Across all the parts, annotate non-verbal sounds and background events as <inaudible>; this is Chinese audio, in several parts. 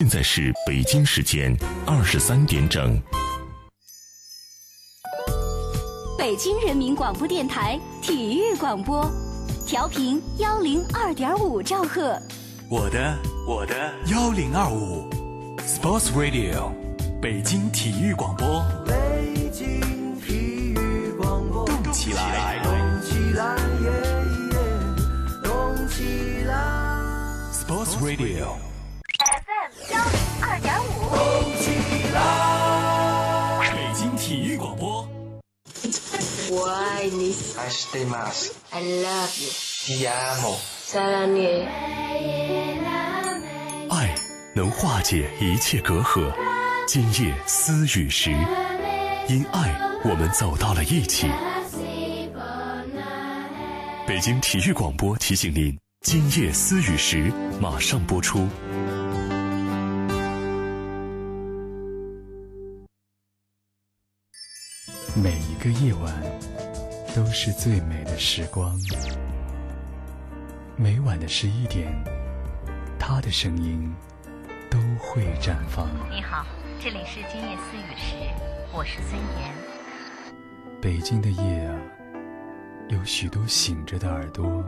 现在是北京时间二十三点整。北京人民广播电台体育广播，调频幺零二点五兆赫。我的我的幺零二五，Sports Radio，北京体育广播。北京体育广播，动起来，动起来，耶耶，动起来。Sports Radio，I stay mas.，I love you，Ti amo. 萨拉涅。爱能化解一切隔阂。今夜思雨时，因爱我们走到了一起。北京体育广播提醒您：今夜思雨时马上播出。每一个夜晚都是最美的时光。每晚的十一点，他的声音都会绽放。你好，这里是今夜思雨时，我是孙岩。北京的夜啊，有许多醒着的耳朵，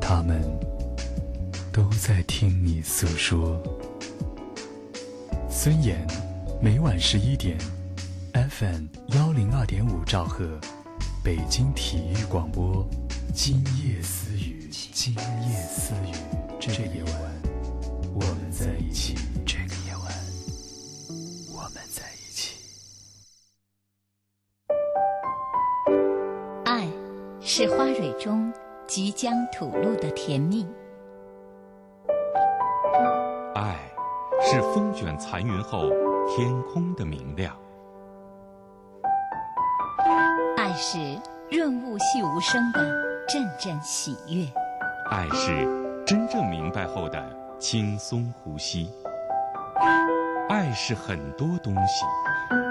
他们都在听你诉说。孙岩，每晚十一点，FM 幺零二点五兆赫，北京体育广播，今夜私语，今夜私语，这个夜晚，我们在一起。这个夜晚，我们在一起。爱是花蕊中即将吐露的甜蜜，爱是风卷残云后天空的明亮，是润物细无声的阵阵喜悦，爱是真正明白后的轻松呼吸，爱是很多东西。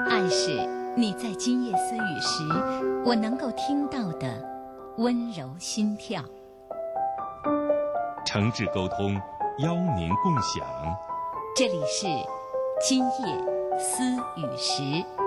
爱是你在今夜思雨时，我能够听到的温柔心跳。诚挚沟通，邀您共享。这里是今夜思雨时。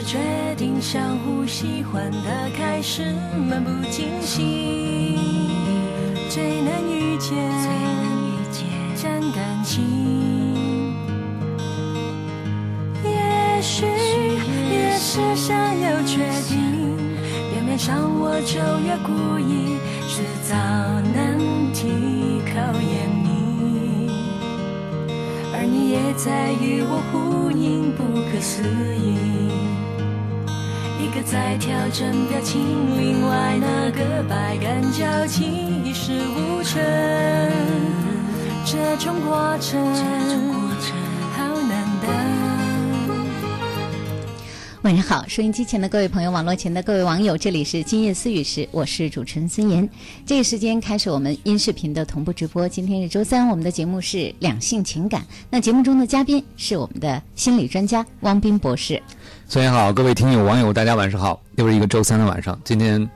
是决定相互喜欢的开始，漫不经心，最难遇见，最难遇见，真感情。也许越是想要确定，表面上我就越故意制造难题考验你。而你也在与我呼应，不可思议。一个在调整表情，另外那个百感交集，一事无成。这种过程，好难当。晚上好，收音机前的各位朋友，网络前的各位网友，这里是今夜思雨时，我是主持人孙岩。这个时间开始我们音视频的同步直播。今天是周三，我们的节目是两性情感。那节目中的嘉宾是我们的心理专家汪斌博士。孙岩好，各位听友网友，大家晚上好。又是一个周三的晚上，今天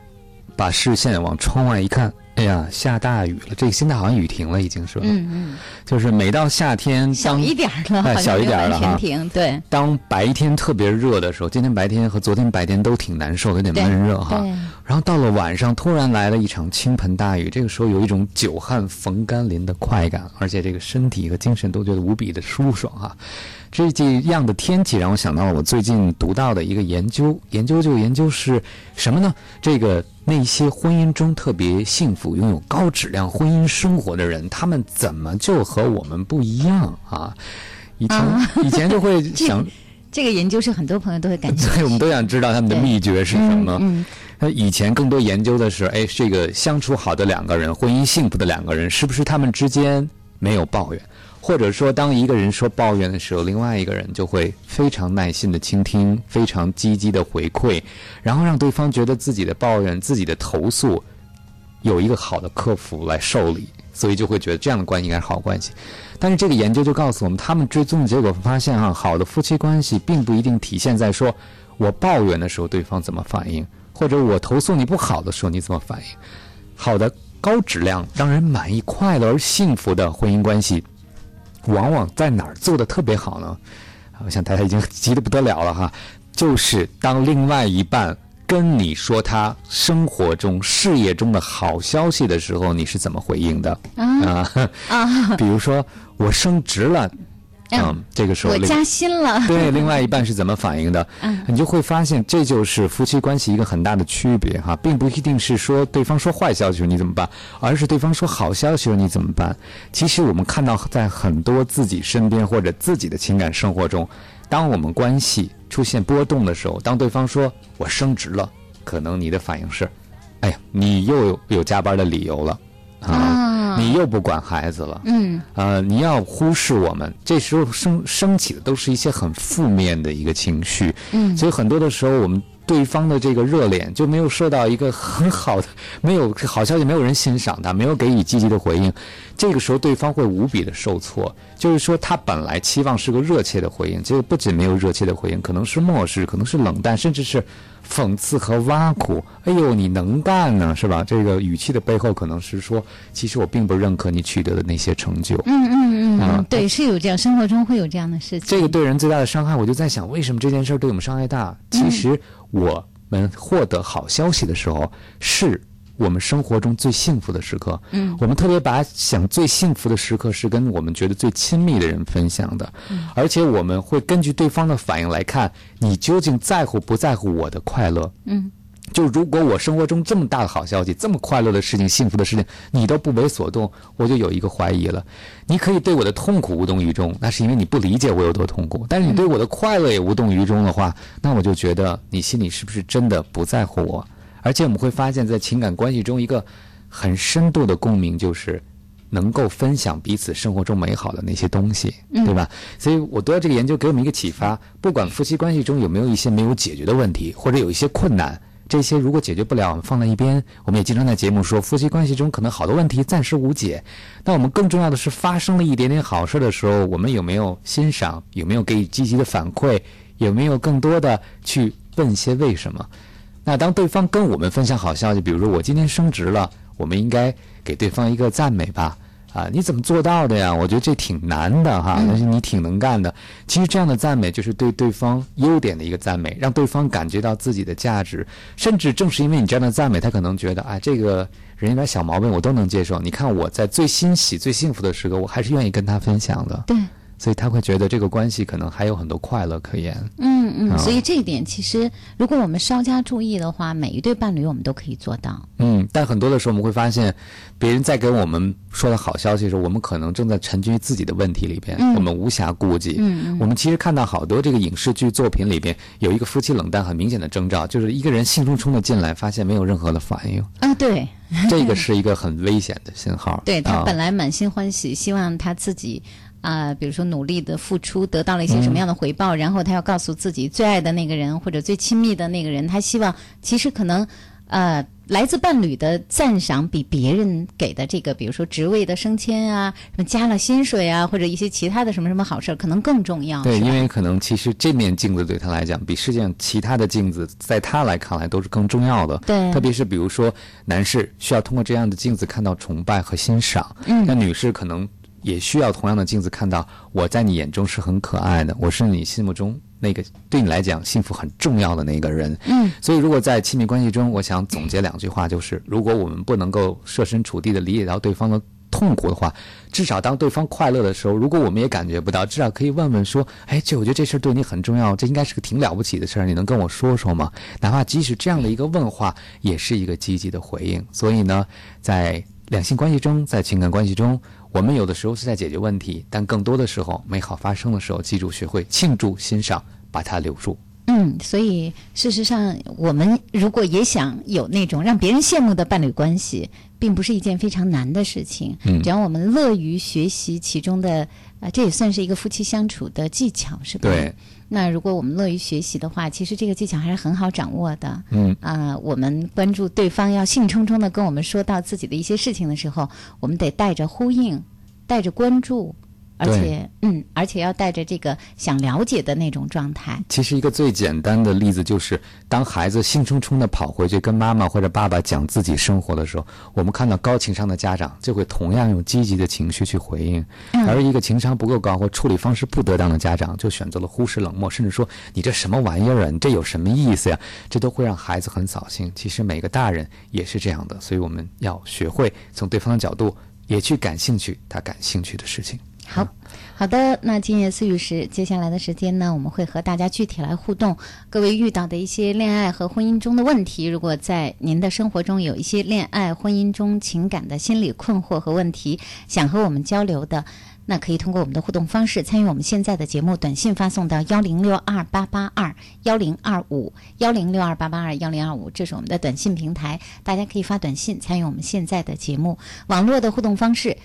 把视线往窗外一看，哎呀，下大雨了。这个现在好像雨停了，已经是吧？嗯嗯，就是每到夏天，小一点了，哎，小一点了哈没有完全。停，对。当白天特别热的时候，今天白天和昨天白天都挺难受的，有点闷热哈。然后到了晚上，突然来了一场倾盆大雨，这个时候有一种久旱逢甘霖的快感，而且这个身体和精神都觉得无比的舒爽哈。这这样的天气让我想到了我最近读到的一个研究，研究就研究是什么呢？这个那些婚姻中特别幸福、拥有高质量婚姻生活的人，他们怎么就和我们不一样啊？以前、啊 <laughs> 以前就会想，这个研究是很多朋友都会感兴趣。对，我们都想知道他们的秘诀是什么。嗯那以前更多研究的是，哎，这个相处好的两个人，婚姻幸福的两个人，是不是他们之间没有抱怨，或者说，当一个人说抱怨的时候，另外一个人就会非常耐心的倾听，非常积极的回馈，然后让对方觉得自己的抱怨、自己的投诉有一个好的客服来受理，所以就会觉得这样的关系应该是好关系。但是这个研究就告诉我们，他们追踪的结果发现哈、好的夫妻关系并不一定体现在说我抱怨的时候对方怎么反应，或者我投诉你不好的时候你怎么反应。好的高质量、让人满意、快乐而幸福的婚姻关系，往往在哪儿做的特别好呢？啊我想大家已经急得不得了了哈，就是当另外一半跟你说他生活中、事业中的好消息的时候，你是怎么回应的？啊啊，<laughs> 比如说我升职了，嗯，这个时候另我加薪了，对，另外一半是怎么反应的？嗯你就会发现，这就是夫妻关系一个很大的区别哈，并不一定是说对方说坏消息你怎么办，而是对方说好消息你怎么办。其实我们看到，在很多自己身边或者自己的情感生活中，当我们关系出现波动的时候，当对方说我升职了，可能你的反应是，哎呀，你又有有加班的理由了啊，你又不管孩子了，嗯呃，你要忽视我们，这时候升升起的都是一些很负面的一个情绪，嗯所以很多的时候我们。对方的这个热脸就没有受到一个很好的，<laughs> 没有好消息，没有人欣赏他，没有给予积极的回应，这个时候对方会无比的受挫。就是说，他本来期望是个热切的回应，结果不仅没有热切的回应，可能是漠视，可能是冷淡，甚至是讽刺和挖苦。哎呦，你能干呢，是吧？这个语气的背后可能是说，其实我并不认可你取得的那些成就。嗯嗯嗯啊嗯，对，是有这样，生活中会有这样的事情。这个对人最大的伤害，我就在想，为什么这件事儿对我们伤害大？其实我们获得好消息的时候，是我们生活中最幸福的时刻。嗯我们特别把想最幸福的时刻是跟我们觉得最亲密的人分享的，嗯而且我们会根据对方的反应来看，你究竟在乎不在乎我的快乐。嗯就如果我生活中这么大的好消息、这么快乐的事情、幸福的事情，你都不为所动，我就有一个怀疑了。你可以对我的痛苦无动于衷，那是因为你不理解我有多痛苦；但是你对我的快乐也无动于衷的话，那我就觉得你心里是不是真的不在乎我？而且我们会发现，在情感关系中，一个很深度的共鸣就是。能够分享彼此生活中美好的那些东西，嗯对吧？所以我读到这个研究给我们一个启发：不管夫妻关系中有没有一些没有解决的问题，或者有一些困难，这些如果解决不了，我们放在一边。我们也经常在节目说，夫妻关系中可能好多问题暂时无解。那我们更重要的是，发生了一点点好事的时候，我们有没有欣赏？有没有给予积极的反馈？有没有更多的去问一些为什么？那当对方跟我们分享好消息，比如说我今天升职了，我们应该给对方一个赞美吧。啊，你怎么做到的呀？我觉得这挺难的哈，但是你挺能干的。其实这样的赞美就是对对方优点的一个赞美，让对方感觉到自己的价值。甚至正是因为你这样的赞美，他可能觉得，啊，这个人有点小毛病，我都能接受。你看我在最欣喜、最幸福的时刻，我还是愿意跟他分享的。对，所以他会觉得这个关系可能还有很多快乐可言。嗯嗯，啊所以这一点其实，如果我们稍加注意的话，每一对伴侣我们都可以做到。嗯，但很多的时候我们会发现，别人在给我们说的好消息的时候，我们可能正在沉浸于自己的问题里边，嗯我们无暇顾及。嗯嗯我们其实看到好多这个影视剧作品里边有一个夫妻冷淡很明显的征兆，就是一个人兴冲冲的进来，发现没有任何的反应，啊，对，这个是一个很危险的信号。<laughs> 对他啊本来满心欢喜，希望他自己啊、比如说努力的付出得到了一些什么样的回报，然后他要告诉自己最爱的那个人或者最亲密的那个人，他希望其实可能呃来自伴侣的赞赏比别人给的这个，比如说职位的升迁啊，什么加了薪水啊，或者一些其他的什么什么好事儿，可能更重要。对，因为可能其实这面镜子对他来讲，比世界上其他的镜子，在他来看来都是更重要的。对特别是比如说男士需要通过这样的镜子看到崇拜和欣赏，嗯那女士可能也需要同样的镜子看到我在你眼中是很可爱的，我是你心目中那个对你来讲幸福很重要的那个人。嗯，所以如果在亲密关系中，我想总结两句话，就是如果我们不能够设身处地的理解到对方的痛苦的话，至少当对方快乐的时候，如果我们也感觉不到，至少可以问问说，哎，这我觉得这事儿对你很重要，这应该是个挺了不起的事儿，你能跟我说说吗？哪怕即使这样的一个问话，也是一个积极的回应。所以呢，在两性关系中，在情感关系中，我们有的时候是在解决问题，但更多的时候，美好发生的时候，记住学会庆祝、欣赏，把它留住。嗯，所以事实上，我们如果也想有那种让别人羡慕的伴侣关系，并不是一件非常难的事情。嗯只要我们乐于学习其中的，啊、这也算是一个夫妻相处的技巧，是吧？对。那如果我们乐于学习的话，其实这个技巧还是很好掌握的。嗯啊、我们关注对方要兴冲冲的跟我们说到自己的一些事情的时候，我们得带着呼应，带着关注，而且嗯，而且要带着这个想了解的那种状态。其实一个最简单的例子就是，当孩子兴冲冲的跑回去跟妈妈或者爸爸讲自己生活的时候，我们看到高情商的家长就会同样用积极的情绪去回应，嗯而一个情商不够高或处理方式不得当的家长，就选择了忽视、冷漠，甚至说你这什么玩意儿啊，你这有什么意思呀？这都会让孩子很扫兴。其实每个大人也是这样的，所以我们要学会从对方的角度也去感兴趣他感兴趣的事情。好，好的，那今夜思雨时，接下来的时间呢，我们会和大家具体来互动。各位遇到的一些恋爱和婚姻中的问题，如果在您的生活中有一些恋爱、婚姻中情感的心理困惑和问题，想和我们交流的。那可以通过我们的互动方式参与我们现在的节目，短信发送到幺零六二八八二幺零二五幺零六二八八二幺零二五，这是我们的短信平台，大家可以发短信参与我们现在的节目。网络的互动方式。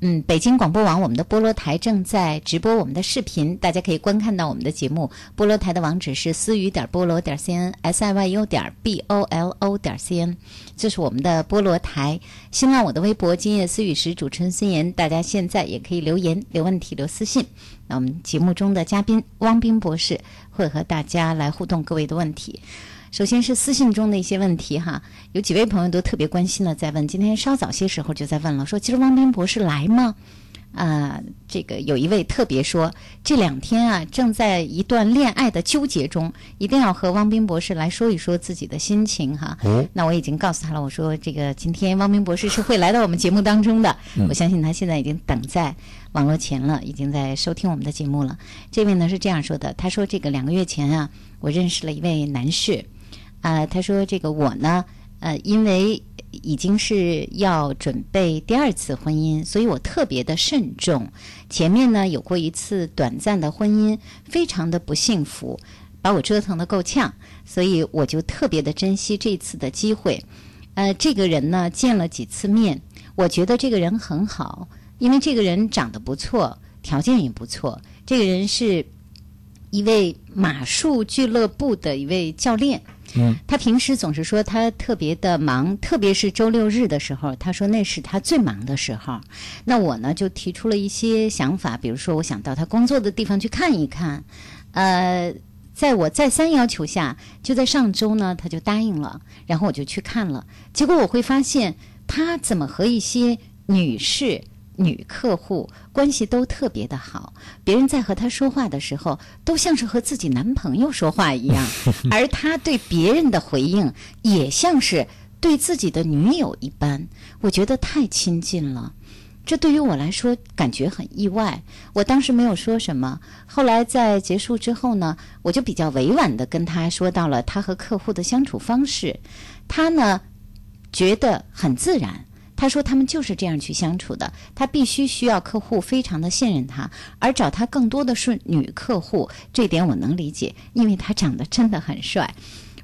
嗯，北京广播网我们的菠萝台正在直播我们的视频，大家可以观看到我们的节目。菠萝台的网址是思雨点菠萝点 cn s i y u 点 b o l o 点 cn，这是我们的菠萝台。新浪我的微博今夜思雨时，主持人孙岩，大家现在也可以留言、留问题、留私信。那我们节目中的嘉宾汪斌博士会和大家来互动各位的问题。首先是私信中的一些问题哈，有几位朋友都特别关心的在问，今天稍早些时候就在问了，说其实汪斌博士来吗？啊、这个有一位特别说，这两天啊正在一段恋爱的纠结中，一定要和汪斌博士来说一说自己的心情哈。哦那我已经告诉他了，我说这个今天汪斌博士是会来到我们节目当中的，嗯我相信他现在已经等在网络前了，已经在收听我们的节目了。这位呢是这样说的，他说这个两个月前啊，我认识了一位男士，啊、他说这个我呢，呃，因为已经是要准备第二次婚姻，所以我特别的慎重。前面呢有过一次短暂的婚姻，非常的不幸福，把我折腾的够呛，所以我就特别的珍惜这次的机会。呃，这个人呢见了几次面，我觉得这个人很好，因为这个人长得不错，条件也不错。这个人是一位马术俱乐部的一位教练。嗯，他平时总是说他特别的忙，特别是周六日的时候，他说那是他最忙的时候。那我呢就提出了一些想法，比如说我想到他工作的地方去看一看，呃。在我再三要求下，就在上周呢，他就答应了，然后我就去看了。结果我会发现，他怎么和一些女士、女客户关系都特别的好，别人在和她说话的时候，都像是和自己男朋友说话一样，<laughs> 而他对别人的回应也像是对自己的女友一般，我觉得太亲近了。这对于我来说感觉很意外，我当时没有说什么。后来在结束之后呢，我就比较委婉的跟他说到了他和客户的相处方式，他呢觉得很自然。他说他们就是这样去相处的，他必须需要客户非常的信任他，而找他更多的是女客户，这点我能理解，因为他长得真的很帅。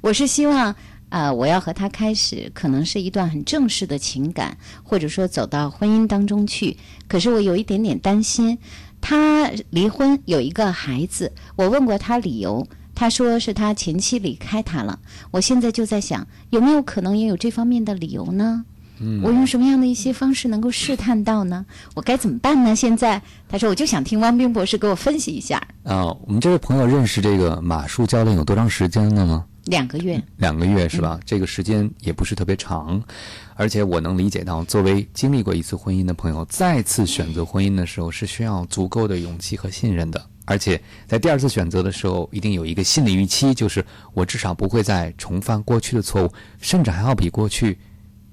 我是希望。啊、我要和他开始，可能是一段很正式的情感，或者说走到婚姻当中去。可是我有一点点担心，他离婚有一个孩子，我问过他理由，他说是他前妻离开他了。我现在就在想，有没有可能也有这方面的理由呢？嗯我用什么样的一些方式能够试探到呢？我该怎么办呢？现在他说，我就想听汪冰博士给我分析一下。啊、我们这位朋友认识这个马术教练有多长时间了吗？两个月，两个月是吧？这个时间也不是特别长，而且我能理解到，作为经历过一次婚姻的朋友，再次选择婚姻的时候是需要足够的勇气和信任的。而且在第二次选择的时候，一定有一个心理预期，就是我至少不会再重犯过去的错误，甚至还要比过去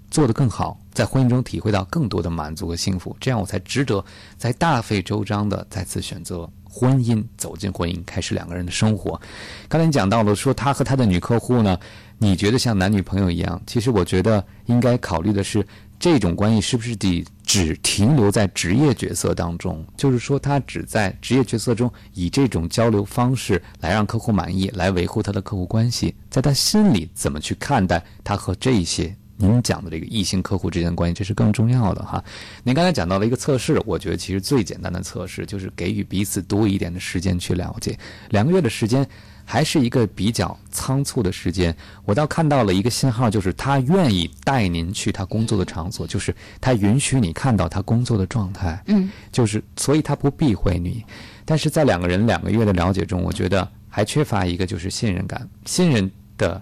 做得更好，在婚姻中体会到更多的满足和幸福，这样我才值得再大费周章的再次选择婚姻，走进婚姻，开始两个人的生活。刚才你讲到了，说他和他的女客户呢，你觉得像男女朋友一样？其实我觉得应该考虑的是，这种关系是不是得只只停留在职业角色当中，就是说他只在职业角色中以这种交流方式来让客户满意，来维护他的客户关系，在他心里怎么去看待他和这些您讲的这个异性客户之间的关系，这是更重要的哈。您刚才讲到了一个测试，我觉得其实最简单的测试就是给予彼此多一点的时间去了解，两个月的时间。还是一个比较仓促的时间，我倒看到了一个信号，就是他愿意带您去他工作的场所，就是他允许你看到他工作的状态，嗯，就是所以他不避讳你，但是在两个人两个月的了解中，我觉得还缺乏一个就是信任感，信任的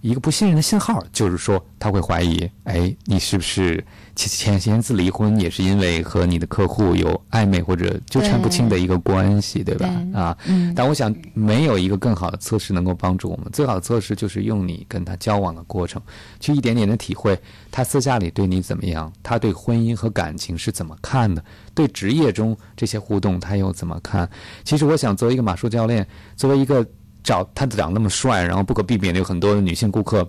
一个不信任的信号，就是说他会怀疑，哎，你是不是？前前次离婚也是因为和你的客户有暧昧或者纠缠不清的一个关系，对吧？啊，但我想没有一个更好的测试能够帮助我们。最好的测试就是用你跟他交往的过程，去一点点的体会他私下里对你怎么样，他对婚姻和感情是怎么看的，对职业中这些互动他又怎么看？其实我想作为一个马术教练，作为一个找他长那么帅，然后不可避免的有很多女性顾客。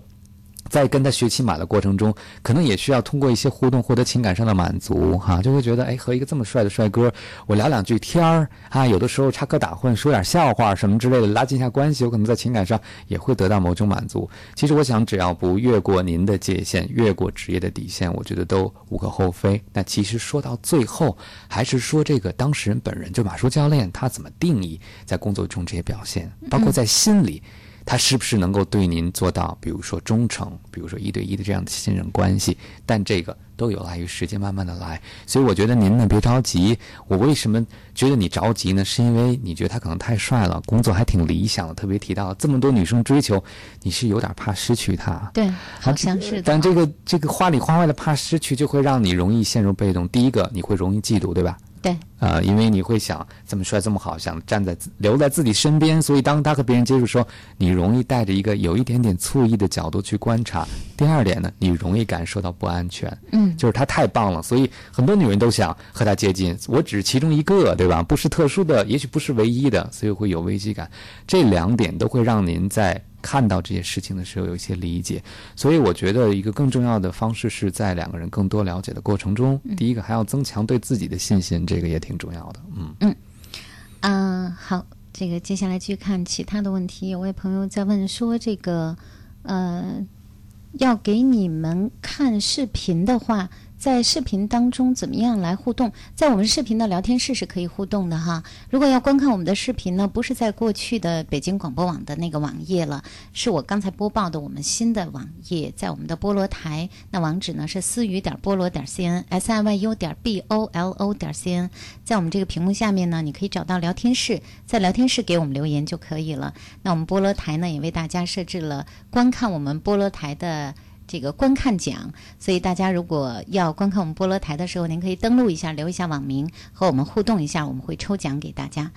在跟他学骑马的过程中，可能也需要通过一些互动获得情感上的满足，哈，就会觉得，哎，和一个这么帅的帅哥，我聊两句天儿，啊，有的时候插科打诨，说点笑话什么之类的，拉近一下关系，有可能在情感上也会得到某种满足。其实我想，只要不越过您的界限，越过职业的底线，我觉得都无可厚非。那其实说到最后，还是说这个当事人本人，就马术教练他怎么定义在工作中这些表现，包括在心里。他是不是能够对您做到，比如说忠诚，比如说一对一的这样的信任关系？但这个都有赖于时间慢慢的来。所以我觉得您呢别着急。我为什么觉得你着急呢？是因为你觉得他可能太帅了，工作还挺理想的，特别提到这么多女生追求，你是有点怕失去他。对，好像是的。但这个这个话里话外的怕失去，就会让你容易陷入被动。第一个，你会容易嫉妒，对吧？对，呃，因为你会想这么帅这么好，想站在留在自己身边，所以当他和别人接触时候，你容易带着一个有一点点醋意的角度去观察。第二点呢，你容易感受到不安全，嗯，就是他太棒了，所以很多女人都想和他接近。我只是其中一个，对吧？不是特殊的，也许不是唯一的，所以会有危机感。这两点都会让您在。看到这些事情的时候，有一些理解，所以我觉得一个更重要的方式是在两个人更多了解的过程中，第一个还要增强对自己的信心，这个也挺重要的。嗯嗯嗯，好，这个接下来去看其他的问题。有位朋友在问说，这个呃，要给你们看视频的话。在视频当中怎么样来互动？在我们视频的聊天室是可以互动的哈。如果要观看我们的视频呢，不是在过去的北京广播网的那个网页了，是我刚才播报的我们新的网页，在我们的菠萝台。那网址呢是思雨点菠萝点 cn s i y u 点 b o l o 点 c n。在我们这个屏幕下面呢，你可以找到聊天室，在聊天室给我们留言就可以了。那我们菠萝台呢，也为大家设置了观看我们菠萝台的。这个观看奖，所以大家如果要观看我们菠萝台的时候，您可以登录一下，留一下网名，和我们互动一下，我们会抽奖给大家。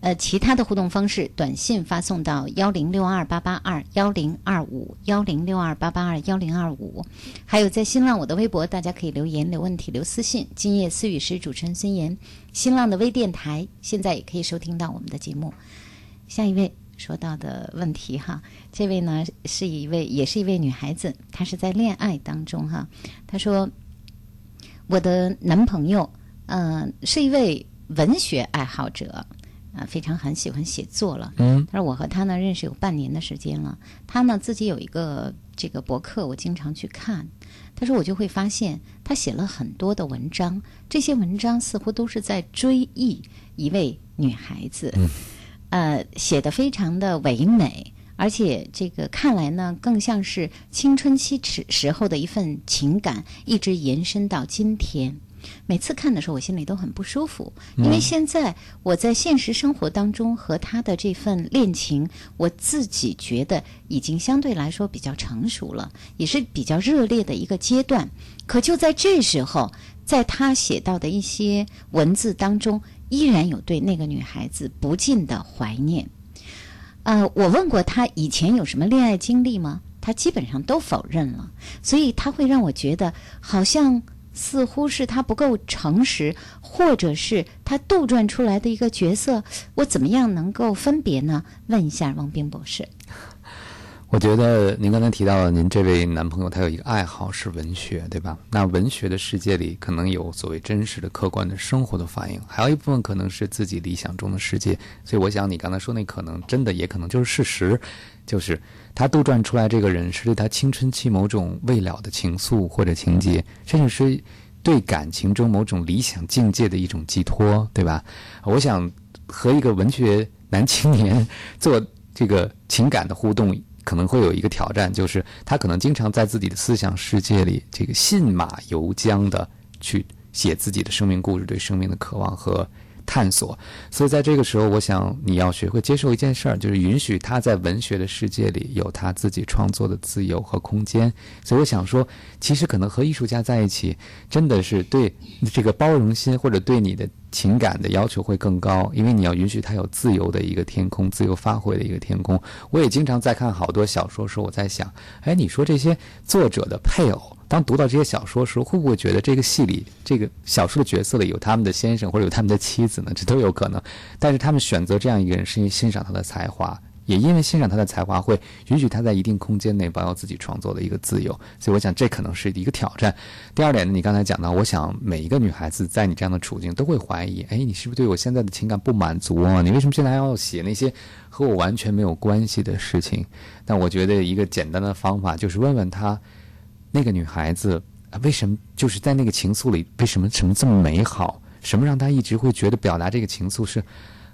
呃，其他的互动方式，短信发送到幺零六二八八二幺零二五幺零六二八八二幺零二五，还有在新浪我的微博，大家可以留言、留问题、留私信。今夜思语时，主持人孙岩，新浪的微电台现在也可以收听到我们的节目。下一位。说到的问题哈，这位呢是一位，也是一位女孩子，她是在恋爱当中哈。她说：“我的男朋友，嗯，是一位文学爱好者，啊，非常很喜欢写作了。嗯，他说我和他呢认识有半年的时间了。他呢自己有一个这个博客，我经常去看。他说我就会发现他写了很多的文章，这些文章似乎都是在追忆一位女孩子。”呃，写的非常的唯美，而且这个看来呢，更像是青春期时时候的一份情感，一直延伸到今天。每次看的时候，我心里都很不舒服，因为现在我在现实生活当中和他的这份恋情，我自己觉得已经相对来说比较成熟了，也是比较热烈的一个阶段。可就在这时候，在他写到的一些文字当中。依然有对那个女孩子不尽的怀念。呃，我问过他以前有什么恋爱经历吗？他基本上都否认了。所以他会让我觉得，好像似乎是他不够诚实，或者是他杜撰出来的一个角色。我怎么样能够分别呢？问一下王冰博士。我觉得您刚才提到，您这位男朋友他有一个爱好是文学，对吧？那文学的世界里可能有所谓真实的、客观的生活的反应，还有一部分可能是自己理想中的世界。所以，我想你刚才说那可能真的也可能就是事实，就是他杜撰出来这个人是对他青春期某种未了的情愫或者情节，甚至是对感情中某种理想境界的一种寄托，对吧？我想和一个文学男青年做这个情感的互动。可能会有一个挑战，就是他可能经常在自己的思想世界里，这个信马由缰的去写自己的生命故事，对生命的渴望和探索。所以在这个时候，我想你要学会接受一件事儿，就是允许他在文学的世界里有他自己创作的自由和空间。所以我想说，其实可能和艺术家在一起，真的是对这个包容心或者对你的。情感的要求会更高，因为你要允许他有自由的一个天空，自由发挥的一个天空。我也经常在看好多小说时，候，我在想，哎，你说这些作者的配偶，当读到这些小说时，会不会觉得这个戏里这个小说的角色里有他们的先生或者有他们的妻子呢？这都有可能。但是他们选择这样一个人，是因为欣赏他的才华。也因为欣赏他的才华，会允许他在一定空间内保有自己创作的一个自由，所以我想这可能是一个挑战。第二点呢，你刚才讲到，我想每一个女孩子在你这样的处境都会怀疑：哎，你是不是对我现在的情感不满足啊？你为什么现在还要写那些和我完全没有关系的事情？但我觉得一个简单的方法就是问问他，那个女孩子为什么就是在那个情愫里，为什么什么这么美好？什么让她一直会觉得表达这个情愫是？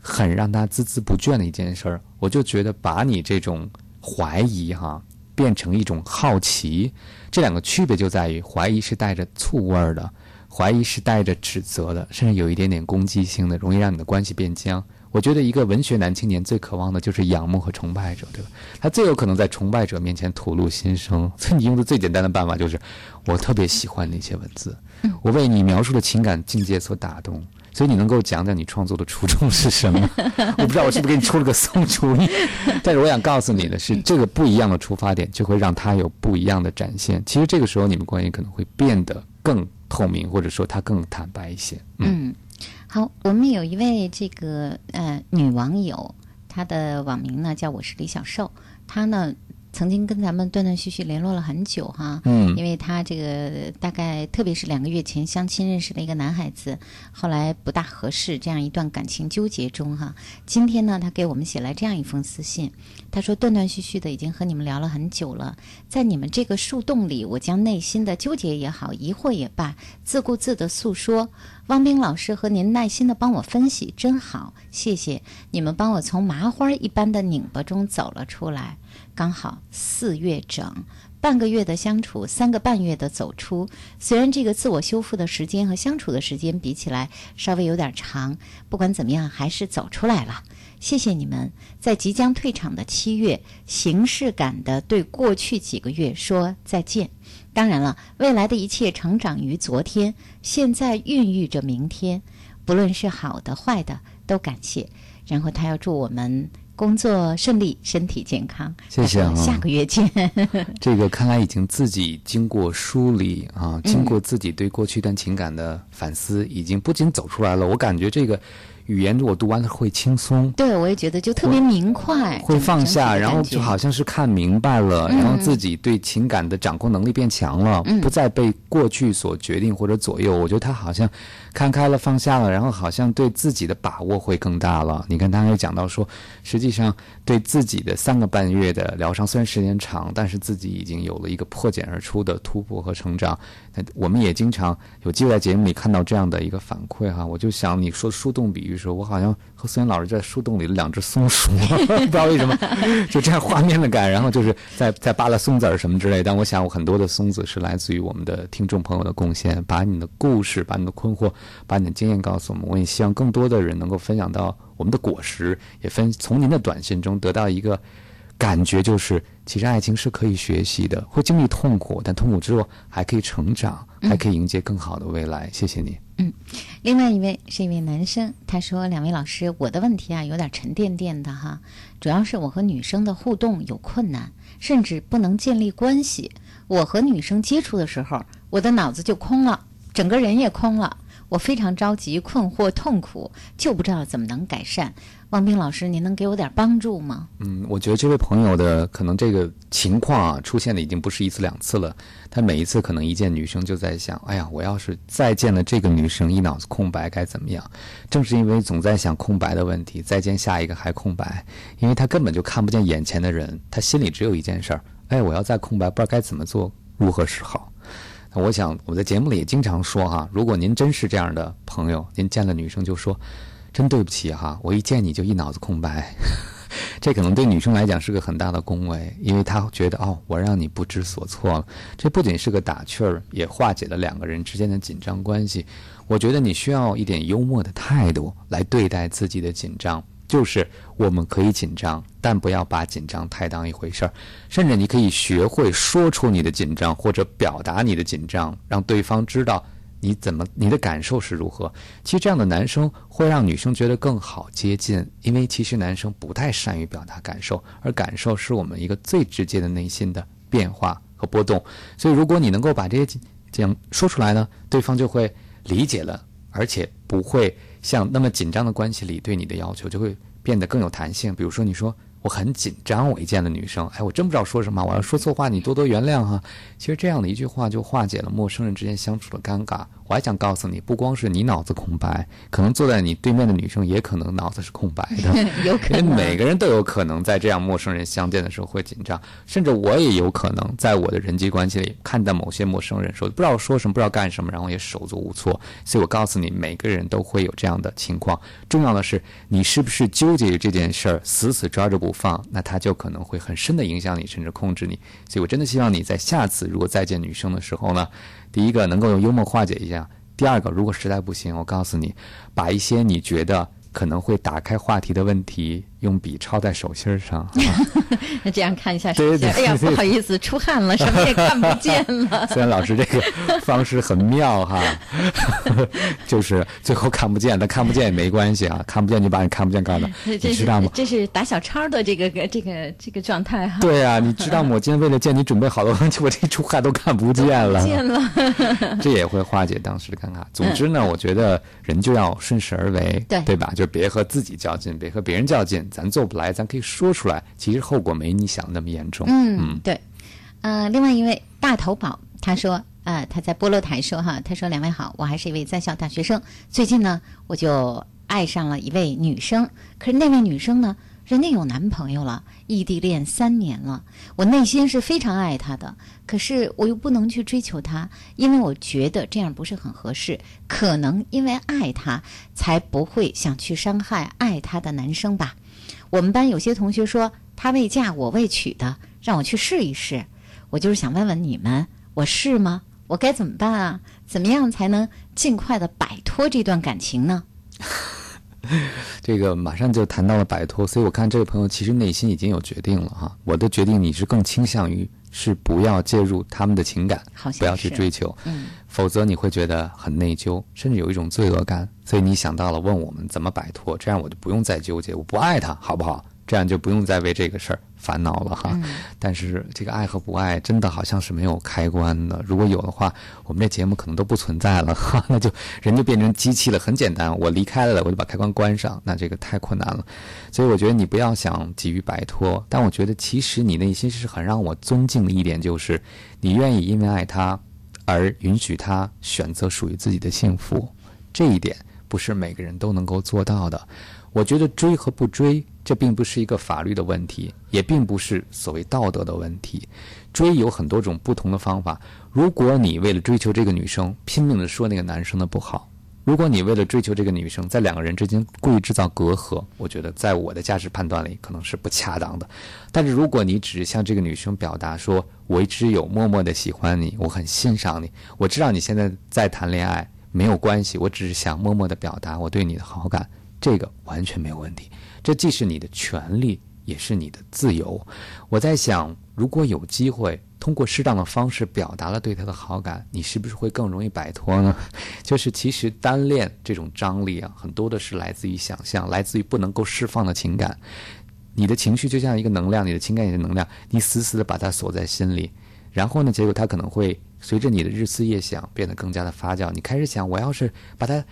很让她孜孜不倦的一件事儿，我就觉得把你这种怀疑哈变成一种好奇，这两个区别就在于怀疑是带着醋味儿的，怀疑是带着指责的，甚至有一点点攻击性的，容易让你的关系变僵。我觉得一个文学男青年最渴望的就是仰慕和崇拜者，对吧？他最有可能在崇拜者面前吐露心声。所 <laughs> 以你用的最简单的办法就是，我特别喜欢那些文字，我为你描述的情感境界所打动。所以你能够讲讲你创作的初衷是什么？<laughs> 我不知道我是不是给你出了个馊主意，<laughs> 但是我想告诉你的是，这个不一样的出发点就会让他有不一样的展现。其实这个时候你们关系可能会变得更透明，或者说他更坦白一些。嗯，好，我们有一位这个呃女网友，她的网名呢叫我是李小寿，她呢。曾经跟咱们断断续续联络了很久哈，嗯，因为她这个大概特别是两个月前相亲认识了一个男孩子，后来不大合适，这样一段感情纠结中哈。今天呢，她给我们写来这样一封私信，她说断断续续的已经和你们聊了很久了，在你们这个树洞里，我将内心的纠结也好，疑惑也罢，自顾自的诉说。汪冰老师和您耐心的帮我分析，真好，谢谢你们帮我从麻花一般的拧巴中走了出来。刚好四月整，半个月的相处，三个半月的走出。虽然这个自我修复的时间和相处的时间比起来稍微有点长，不管怎么样，还是走出来了。谢谢你们，在即将退场的七月，形式感的对过去几个月说再见。当然了，未来的一切成长于昨天，现在孕育着明天。不论是好的坏的，都感谢。然后他要祝我们。工作顺利，身体健康。谢谢啊，下个月见。<laughs> 这个看来已经自己经过梳理啊，经过自己对过去一段情感的反思，已经不仅走出来了。我感觉这个。语言我读完了会轻松，对我也觉得就特别明快，会放下，然后就好像是看明白了，然后自己对情感的掌控能力变强了，不再被过去所决定或者左右。我觉得他好像看开了，放下了，然后好像对自己的把握会更大了。你看，他还讲到说，实际上对自己的三个半月的疗伤，虽然时间长，但是自己已经有了一个破茧而出的突破和成长。那我们也经常有机会在节目里看到这样的一个反馈哈，我就想你说树洞比喻说，我好像和孙岩老师在树洞里的两只松鼠，<laughs> 不知道为什么就这样画面的感，然后就是在在扒拉松子儿什么之类。但我想，我很多的松子是来自于我们的听众朋友的贡献，把你的故事、把你的困惑、把你的经验告诉我们。我也希望更多的人能够分享到我们的果实，也分从您的短信中得到一个。感觉就是，其实爱情是可以学习的，会经历痛苦，但痛苦之后还可以成长，还可以迎接更好的未来。谢谢你。嗯，另外一位是一位男生，他说：“两位老师，我的问题啊有点沉甸甸的哈，主要是我和女生的互动有困难，甚至不能建立关系。我和女生接触的时候，我的脑子就空了，整个人也空了。”我非常着急、困惑、痛苦，就不知道怎么能改善。汪冰老师，您能给我点帮助吗？嗯，我觉得这位朋友的可能这个情况啊，出现的已经不是一次两次了。他每一次可能一见女生就在想，哎呀，我要是再见了这个女生，一脑子空白该怎么样？正是因为总在想空白的问题，再见下一个还空白，因为他根本就看不见眼前的人，他心里只有一件事儿，哎，我要再空白，不知道该怎么做，如何是好？我想我在节目里也经常说哈，如果您真是这样的朋友，您见了女生就说。真对不起哈，我一见你就一脑子空白，<laughs> 这可能对女生来讲是个很大的恭维，因为她觉得哦，我让你不知所措了。这不仅是个打趣儿，也化解了两个人之间的紧张关系。我觉得你需要一点幽默的态度来对待自己的紧张，就是我们可以紧张，但不要把紧张太当一回事儿，甚至你可以学会说出你的紧张，或者表达你的紧张，让对方知道。你怎么？你的感受是如何？其实这样的男生会让女生觉得更好接近，因为其实男生不太善于表达感受，而感受是我们一个最直接的内心的变化和波动。所以，如果你能够把这些讲说出来呢，对方就会理解了，而且不会像那么紧张的关系里对你的要求就会变得更有弹性。比如说，你说。我很紧张，我一见了女生，哎，我真不知道说什么，我要说错话，你多多原谅哈。其实这样的一句话就化解了陌生人之间相处的尴尬。我还想告诉你，不光是你脑子空白，可能坐在你对面的女生也可能脑子是空白的，<laughs> 有可能。因为每个人都有可能在这样陌生人相见的时候会紧张，甚至我也有可能在我的人际关系里看到某些陌生人说不知道说什么，不知道干什么，然后也手足无措。所以我告诉你，每个人都会有这样的情况。重要的是你是不是纠结于这件事儿，死死抓着不放，那他就可能会很深的影响你，甚至控制你。所以我真的希望你在下次如果再见女生的时候呢。第一个能够用幽默化解一下，第二个如果实在不行，我告诉你，把一些你觉得可能会打开话题的问题。用笔抄在手心上，那 <laughs> 这样看一下手心。哎呀，不好意思，出汗了，什么也看不见了。<laughs> 虽然老师这个方式很妙哈，<laughs> 就是最后看不见，但看不见也没关系啊，看不见就把你看不见告诉你知道吗？这是打小抄的这个这个这个状态哈。对啊，你知道吗？我今天为了见你准备好多东西，我这出汗都看不见了。见了，这也会化解当时的尴尬。总之呢，我觉得人就要顺势而为，对对吧？就别和自己较劲，别和别人较劲。咱做不来，咱可以说出来。其实后果没你想那么严重。嗯，对。呃，另外一位大头宝他说，呃，他在菠萝台说哈，他说两位好，我还是一位在校大学生。最近呢，我就爱上了一位女生，可是那位女生呢，人家有男朋友了，异地恋三年了。我内心是非常爱她的，可是我又不能去追求她，因为我觉得这样不是很合适。可能因为爱她，才不会想去伤害爱她的男生吧。我们班有些同学说他未嫁我未娶的，让我去试一试。我就是想问问你们，我是吗？我该怎么办啊？怎么样才能尽快的摆脱这段感情呢？<laughs> 这个马上就谈到了摆脱，所以我看这位朋友其实内心已经有决定了哈。我的决定你是更倾向于是不要介入他们的情感，不要去追求，嗯，否则你会觉得很内疚，甚至有一种罪恶感。所以你想到了问我们怎么摆脱，这样我就不用再纠结，我不爱他，好不好？这样就不用再为这个事儿烦恼了哈。但是这个爱和不爱真的好像是没有开关的，如果有的话，我们这节目可能都不存在了哈。<laughs> 那就人就变成机器了，很简单，我离开了，我就把开关关上，那这个太困难了。所以我觉得你不要想急于摆脱，但我觉得其实你内心是很让我尊敬的一点，就是你愿意因为爱他而允许他选择属于自己的幸福，这一点不是每个人都能够做到的。我觉得追和不追，这并不是一个法律的问题，也并不是所谓道德的问题。追有很多种不同的方法。如果你为了追求这个女生，拼命的说那个男生的不好；如果你为了追求这个女生，在两个人之间故意制造隔阂，我觉得在我的价值判断里可能是不恰当的。但是如果你只是向这个女生表达说，我一直有默默的喜欢你，我很欣赏你，我知道你现在在谈恋爱没有关系，我只是想默默的表达我对你的好感。这个完全没有问题，这既是你的权利，也是你的自由。我在想，如果有机会通过适当的方式表达了对他的好感，你是不是会更容易摆脱呢？<laughs> 就是其实单恋这种张力啊，很多的是来自于想象，来自于不能够释放的情感。你的情绪就像一个能量，你的情感也是能量，你死死的把它锁在心里，然后呢，结果它可能会随着你的日思夜想变得更加的发酵，你开始想，我要是把它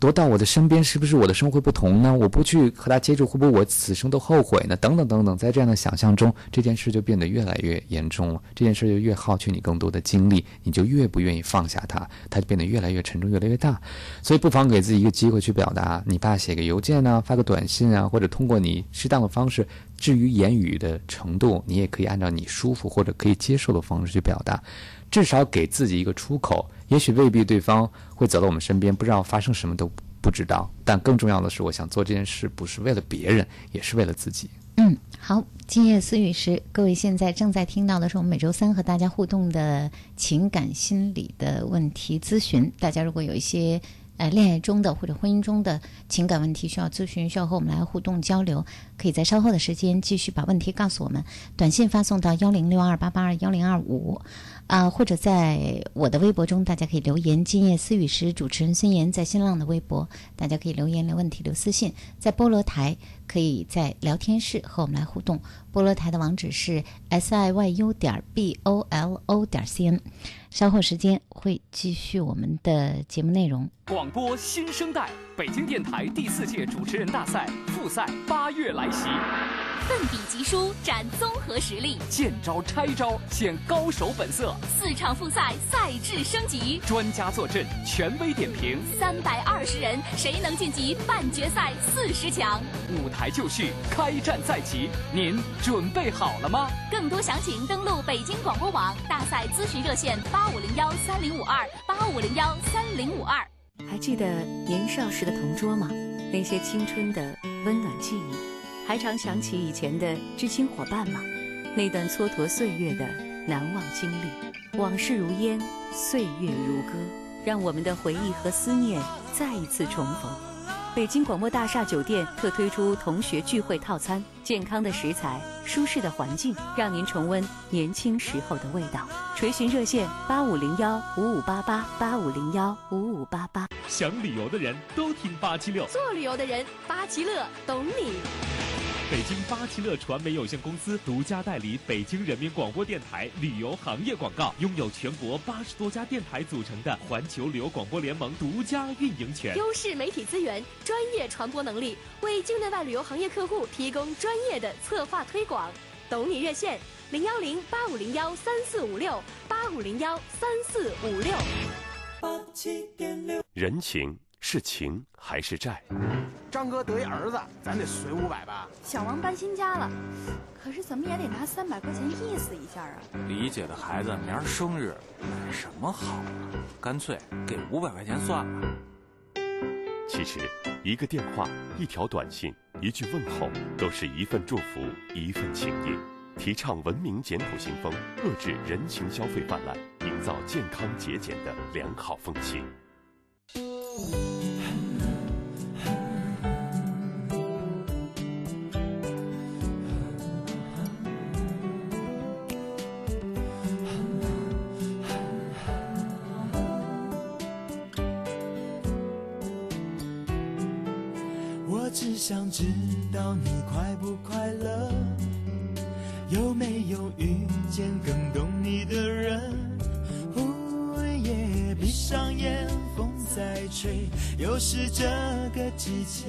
夺到我的身边，是不是我的生活会不同呢？我不去和他接触，会不会我此生都后悔呢？等等等等，在这样的想象中，这件事就变得越来越严重了。这件事就越耗去你更多的精力，你就越不愿意放下它，它就变得越来越沉重，越来越大。所以，不妨给自己一个机会去表达。你爸写个邮件呢、发个短信啊，或者通过你适当的方式。至于言语的程度，你也可以按照你舒服或者可以接受的方式去表达，至少给自己一个出口。也许未必对方会走到我们身边，不知道发生什么都不知道。但更重要的是，我想做这件事不是为了别人，也是为了自己。嗯，好，今夜思雨时，各位现在正在听到的是我们每周三和大家互动的情感心理的问题咨询。大家如果有一些。呃，恋爱中的或者婚姻中的情感问题需要咨询，需要和我们来互动交流，可以在稍后的时间继续把问题告诉我们，短信发送到幺零六二八八二幺零二五，啊，或者在我的微博中，大家可以留言。今夜思雨时，主持人孙岩在新浪的微博，大家可以留言留问题留私信，在菠萝台可以在聊天室和我们来互动。菠萝台的网址是 s i y u 点 b o l o 点 c n。稍后时间会继续我们的节目内容。广播新生代，北京电台第四届主持人大赛复赛八月来袭，奋笔疾书，展综合实力，见招拆招，显高手本色。四场复赛，赛制升级，专家坐镇，权威点评。三百二十人，谁能晋级半决赛四十强？舞台就绪，开战在即，您准备好了吗？更多详情登录北京广播网大赛咨询热线八五零幺三零五二八五零幺三零五二。还记得年少时的同桌吗？那些青春的温暖记忆，还常想起以前的知青伙伴吗？那段蹉跎岁月的难忘经历，往事如烟，岁月如歌，让我们的回忆和思念再一次重逢。北京广播大厦酒店特推出同学聚会套餐，健康的食材，舒适的环境，让您重温年轻时候的味道。垂询热线八五零幺五五八八八五零幺五五八八。想旅游的人都听八七六，做旅游的人八七乐懂你。北京八七乐传媒有限公司独家代理北京人民广播电台旅游行业广告，拥有全国八十多家电台组成的环球旅游广播联盟独家运营权，优势媒体资源，专业传播能力，为境内外旅游行业客户提供专业的策划推广。懂你热线零幺零八五零幺三四五六八五零幺三四五六。八七点六，人情是情还是债？张哥得一儿子，咱得随五百吧。小王搬新家了，可是怎么也得拿三百块钱意思一下啊。李姐的孩子明儿生日，买什么好啊？干脆给五百块钱算了。其实，一个电话、一条短信、一句问候，都是一份祝福，一份情谊。提倡文明简朴行风，遏制人情消费泛滥，营造健康节俭的良好风气。我只想知道你快不快乐，有没有遇见更懂你的人？午夜闭上眼，在吹，又是这个季节。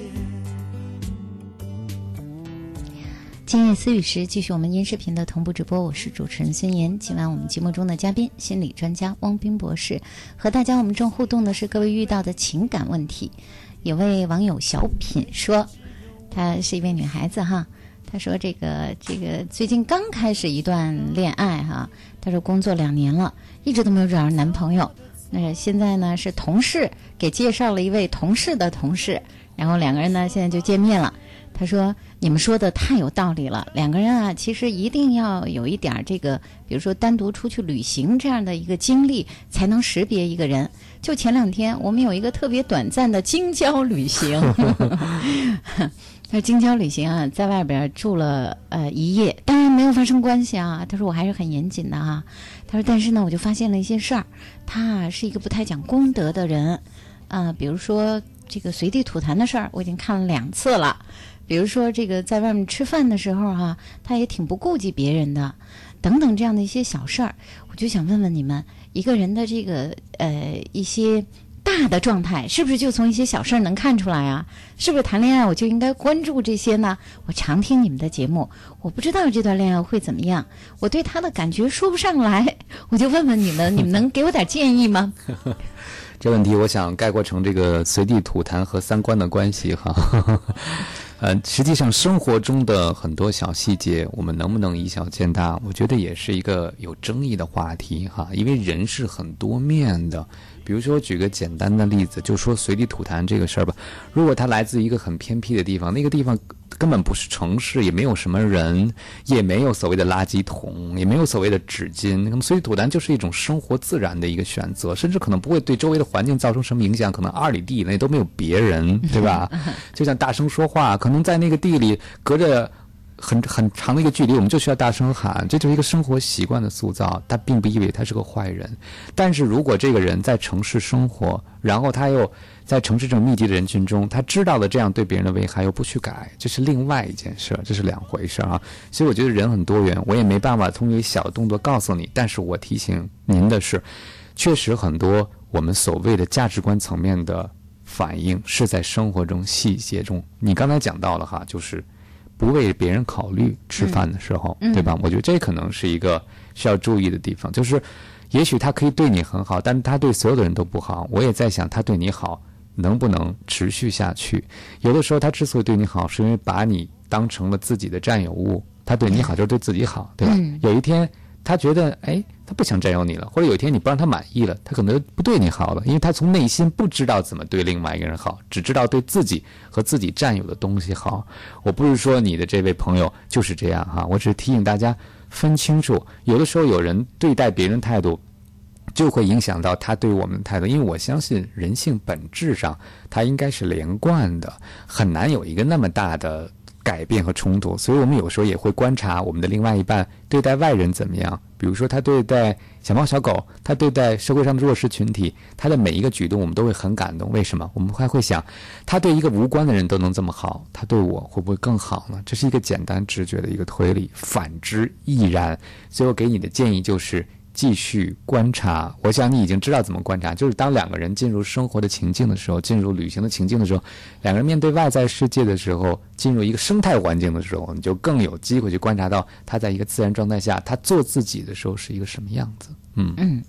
今夜思雨时，继续我们音视频的同步直播。我是主持人孙岩。今晚我们节目中的嘉宾，心理专家汪斌博士，和大家我们正互动的是各位遇到的情感问题。有位网友小品说，她是一位女孩子哈，她说这个这个最近刚开始一段恋爱哈，她说工作两年了，一直都没有找着男朋友。那现在呢是同事给介绍了一位同事的同事，然后两个人呢现在就见面了。他说：“你们说的太有道理了，两个人啊，其实一定要有一点儿这个，比如说单独出去旅行这样的一个经历，才能识别一个人。就前两天我们有一个特别短暂的京郊旅行，<laughs> 他说京郊旅行啊，在外边住了呃一夜，当然没有发生关系啊。他说我还是很严谨的啊。他说但是呢，我就发现了一些事儿，他啊是一个不太讲公德的人，啊、比如说这个随地吐痰的事儿，我已经看了两次了。”比如说这个在外面吃饭的时候哈、他也挺不顾及别人的，等等这样的一些小事儿，我就想问问你们，一个人的这个呃一些大的状态，是不是就从一些小事儿能看出来啊？是不是谈恋爱我就应该关注这些呢？我常听你们的节目，我不知道这段恋爱会怎么样，我对他的感觉说不上来，我就问问你们，你们能给我点建议吗？<laughs> 这问题我想概括成这个随地吐痰和三观的关系哈。呃，实际上生活中的很多小细节，我们能不能以小见大，我觉得也是一个有争议的话题哈。因为人是很多面的，比如说举个简单的例子，就说随地吐痰这个事儿吧。如果他来自一个很偏僻的地方，那个地方根本不是城市，也没有什么人，也没有所谓的垃圾桶，也没有所谓的纸巾，那么随地吐痰就是一种生活自然的一个选择，甚至可能不会对周围的环境造成什么影响，可能二里地以内都没有别人，<laughs> 对吧？就像大声说话，可能在那个地里隔着。很很长的一个距离，我们就需要大声喊，这就是一个生活习惯的塑造。它并不意味着他是个坏人，但是如果这个人在城市生活，然后他又在城市这种密集的人群中，他知道了这样对别人的危害，又不去改，这是另外一件事儿，这是两回事儿啊。所以我觉得人很多元，我也没办法通过一小动作告诉你，但是我提醒您的是，确实很多我们所谓的价值观层面的反应是在生活中细节中。你刚才讲到了哈，就是。不为别人考虑，吃饭的时候，嗯对吧？我觉得这可能是一个需要注意的地方，就是，也许他可以对你很好，但是他对所有的人都不好。我也在想，他对你好能不能持续下去？有的时候，他之所以对你好，是因为把你当成了自己的占有物。他对你好就是对自己好，对吧？嗯有一天，他觉得，哎，他不想占有你了，或者有一天你不让他满意了，他可能不对你好了，因为他从内心不知道怎么对另外一个人好，只知道对自己和自己占有的东西好。我不是说你的这位朋友就是这样哈，我只是提醒大家分清楚，有的时候有人对待别人态度。就会影响到他对我们的态度，因为我相信人性本质上它应该是连贯的，很难有一个那么大的改变和冲突。所以我们有时候也会观察我们的另外一半对待外人怎么样，比如说他对待小猫小狗，他对待社会上的弱势群体，他的每一个举动我们都会很感动。为什么？我们还会想，他对一个无关的人都能这么好，他对我会不会更好呢？这是一个简单直觉的一个推理，反之亦然。所以我给你的建议就是。继续观察，我想你已经知道怎么观察，就是当两个人进入生活的情境的时候，进入旅行的情境的时候，两个人面对外在世界的时候，进入一个生态环境的时候，你就更有机会去观察到他在一个自然状态下，他做自己的时候是一个什么样子。嗯嗯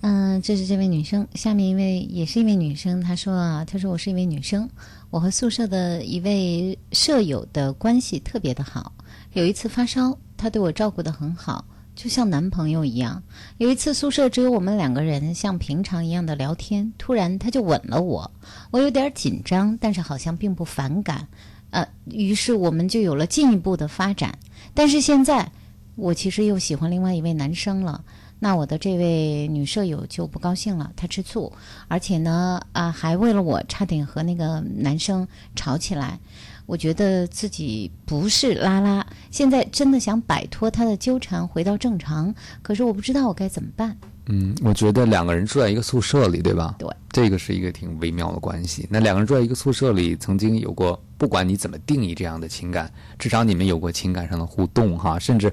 嗯，这是这位女生，下面一位也是一位女生，她说啊，她说我是一位女生，我和宿舍的一位舍友的关系特别的好，有一次发烧，她对我照顾的很好。就像男朋友一样。有一次宿舍只有我们两个人，像平常一样的聊天，突然他就吻了我，我有点紧张，但是好像并不反感。呃，于是我们就有了进一步的发展。但是现在我其实又喜欢另外一位男生了。那我的这位女舍友就不高兴了，她吃醋，而且呢，啊，还为了我差点和那个男生吵起来。我觉得自己不是拉拉，现在真的想摆脱他的纠缠，回到正常。可是我不知道我该怎么办。嗯，我觉得两个人住在一个宿舍里，对吧？对，这个是一个挺微妙的关系。那两个人住在一个宿舍里，曾经有过，不管你怎么定义这样的情感，至少你们有过情感上的互动，哈，甚至，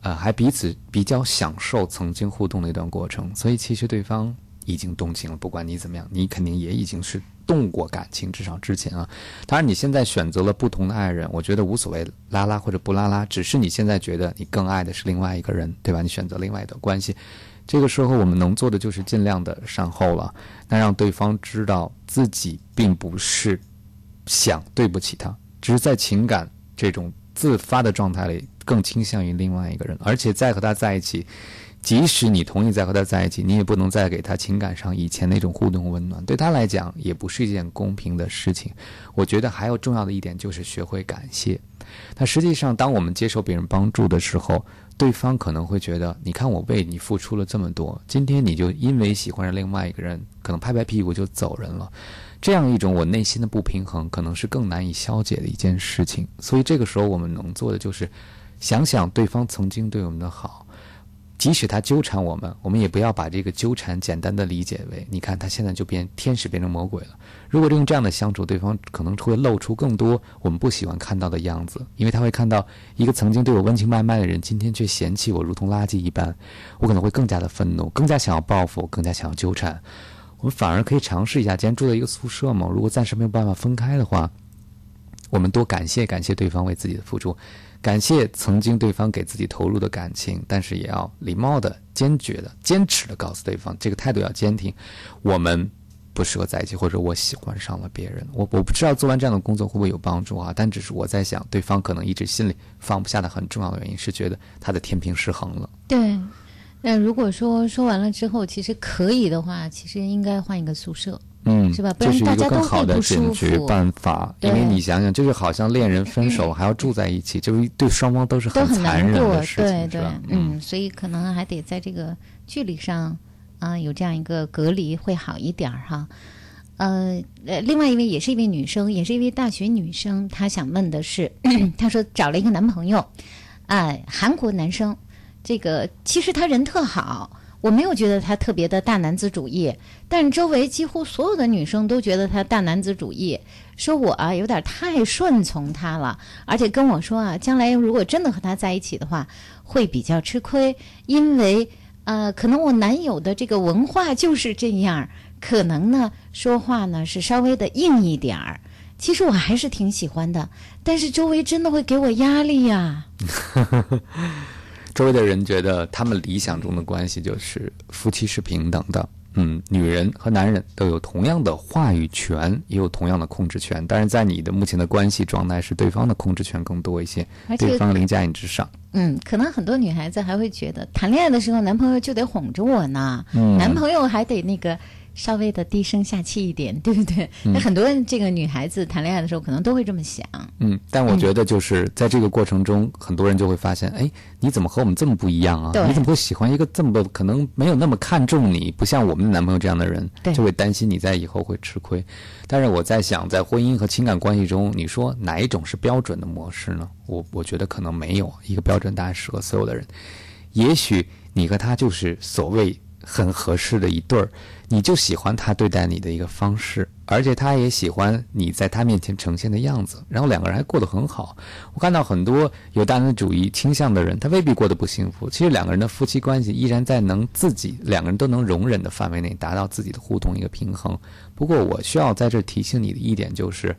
呃，还彼此比较享受曾经互动的一段过程。所以其实对方已经动情了，不管你怎么样，你肯定也已经是动过感情，至少之前啊。当然，你现在选择了不同的爱人，我觉得无所谓，拉拉或者不拉拉，只是你现在觉得你更爱的是另外一个人，对吧？你选择另外一段关系。这个时候，我们能做的就是尽量的善后了，那让对方知道自己并不是想对不起他，只是在情感这种自发的状态里更倾向于另外一个人，而且再和他在一起，即使你同意再和他在一起，你也不能再给他情感上以前那种互动温暖，对他来讲也不是一件公平的事情。我觉得还有重要的一点就是学会感谢。那实际上，当我们接受别人帮助的时候，对方可能会觉得，你看我为你付出了这么多，今天你就因为喜欢上另外一个人，可能拍拍屁股就走人了。这样一种我内心的不平衡，可能是更难以消解的一件事情。所以这个时候，我们能做的就是想想对方曾经对我们的好，即使他纠缠我们，我们也不要把这个纠缠简单的理解为，你看他现在就变天使变成魔鬼了。如果用这样的相处，对方可能会露出更多我们不喜欢看到的样子，因为他会看到一个曾经对我温情脉脉的人，今天却嫌弃我如同垃圾一般，我可能会更加的愤怒，更加想要报复，更加想要纠缠。我们反而可以尝试一下，既然住在一个宿舍嘛，如果暂时没有办法分开的话，我们多感谢感谢对方为自己的付出。感谢曾经对方给自己投入的感情，但是也要礼貌的、坚决的、坚持的告诉对方，这个态度要坚定。我们不适合在一起，或者我喜欢上了别人。我我不知道做完这样的工作会不会有帮助啊？但只是我在想，对方可能一直心里放不下的很重要的原因是觉得他的天平失衡了。对，那如果说说完了之后，其实可以的话，其实应该换一个宿舍。嗯，是吧？这是一个更好的解决服办法，因为你想想，就是好像恋人分手 <clears throat> 还要住在一起，就是对双方都是很残忍过的事情，对嗯，所以可能还得在这个距离上啊、有这样一个隔离会好一点儿哈。呃呃，另外一位也是一位女生，也是一位大学女生，她想问的是，<clears throat> 她说找了一个男朋友，啊、韩国男生，这个其实他人特好。我没有觉得他特别的大男子主义，但周围几乎所有的女生都觉得他大男子主义，说我啊有点太顺从他了，而且跟我说啊，将来如果真的和他在一起的话，会比较吃亏，因为呃，可能我男友的这个文化就是这样，可能呢说话呢是稍微的硬一点儿。其实我还是挺喜欢的，但是周围真的会给我压力呀、<laughs> 周围的人觉得他们理想中的关系就是夫妻是平等的，嗯，女人和男人都有同样的话语权，也有同样的控制权。但是在你的目前的关系状态是对方的控制权更多一些对方凌驾你之上。嗯，可能很多女孩子还会觉得，谈恋爱的时候男朋友就得哄着我呢，嗯男朋友还得那个稍微的低声下气一点，<laughs> 对不对？嗯那很多这个女孩子谈恋爱的时候，可能都会这么想。嗯，但我觉得就是在这个过程中，很多人就会发现，哎，你怎么和我们这么不一样啊？你怎么会喜欢一个这么可能没有那么看重你，不像我们的男朋友这样的人？对就会担心你在以后会吃亏。但是我在想，在婚姻和情感关系中，你说哪一种是标准的模式呢？我我觉得可能没有一个标准答案适合所有的人。也许你和他就是所谓很合适的一对儿，你就喜欢他对待你的一个方式，而且他也喜欢你在他面前呈现的样子，然后两个人还过得很好。我看到很多有大男子主义倾向的人，他未必过得不幸福。其实两个人的夫妻关系依然在能自己两个人都能容忍的范围内达到自己的互动一个平衡。不过我需要在这提醒你的一点就是，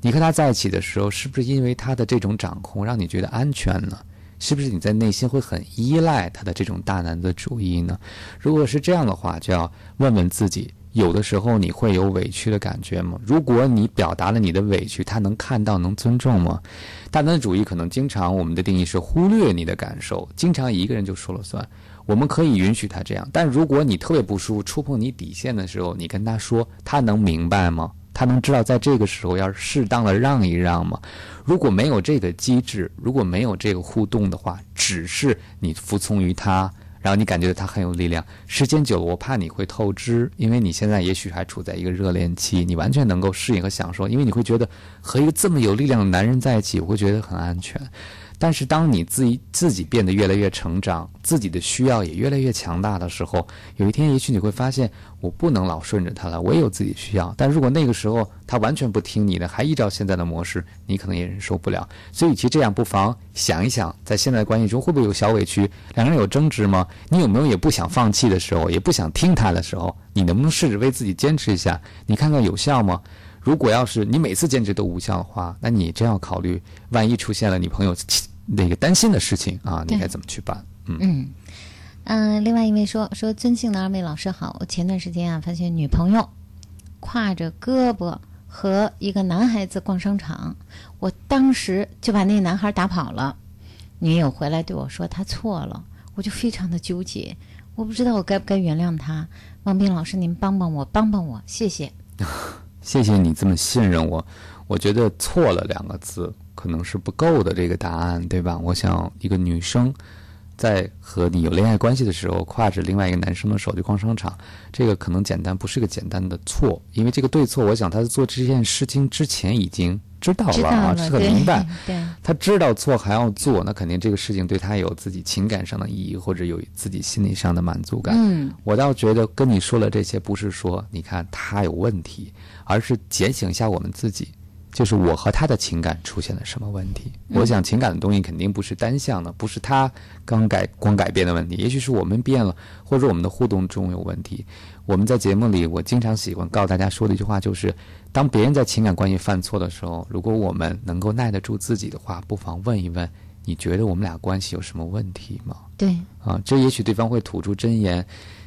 你和他在一起的时候，是不是因为他的这种掌控让你觉得安全呢？是不是你在内心会很依赖他的这种大男子主义呢？如果是这样的话，就要问问自己，有的时候你会有委屈的感觉吗？如果你表达了你的委屈，他能看到、能尊重吗？大男子主义可能经常我们的定义是忽略你的感受，经常一个人就说了算。我们可以允许他这样，但如果你特别不舒服、触碰你底线的时候，你跟他说，他能明白吗？他能知道在这个时候要适当的让一让吗？如果没有这个机制，如果没有这个互动的话，只是你服从于他，然后你感觉他很有力量，时间久了，我怕你会透支，因为你现在也许还处在一个热恋期，你完全能够适应和享受，因为你会觉得和一个这么有力量的男人在一起，我会觉得很安全。但是当你自己自己变得越来越成长，自己的需要也越来越强大的时候，有一天也许你会发现，我不能老顺着他了，我也有自己需要。但如果那个时候他完全不听你的，还依照现在的模式，你可能也忍受不了。所以，与其这样，不妨想一想，在现在的关系中会不会有小委屈？两个人有争执吗？你有没有也不想放弃的时候，也不想听他的时候？你能不能试着为自己坚持一下？你看看有效吗？如果要是你每次坚持都无效的话，那你真要考虑，万一出现了你朋友那个担心的事情啊，你该怎么去办？嗯嗯嗯、另外一位说说尊敬的二位老师好，我前段时间啊发现女朋友挎着胳膊和一个男孩子逛商场，我当时就把那男孩打跑了。女友回来对我说她错了，我就非常的纠结，我不知道我该不该原谅她。王斌老师，您帮帮我，帮帮我，谢谢。<laughs> 谢谢你这么信任我。我觉得“错了”两个字可能是不够的这个答案，对吧？我想一个女生在和你有恋爱关系的时候，挎着另外一个男生的手去逛商场，这个可能简单不是个简单的错，因为这个对错，我想他在做这件事情之前已经知道了啊，是很明白。<laughs> 对，他知道错还要做，那肯定这个事情对他有自己情感上的意义，或者有自己心理上的满足感。嗯，我倒觉得跟你说了这些，不是说你看他有问题，而是检醒一下我们自己，就是我和他的情感出现了什么问题。嗯我想情感的东西肯定不是单向的，不是他刚改光改变的问题，也许是我们变了，或者我们的互动中有问题。我们在节目里，我经常喜欢告诉大家说的一句话就是：当别人在情感关系犯错的时候，如果我们能够耐得住自己的话，不妨问一问：你觉得我们俩关系有什么问题吗？对，啊，这也许对方会吐出真言。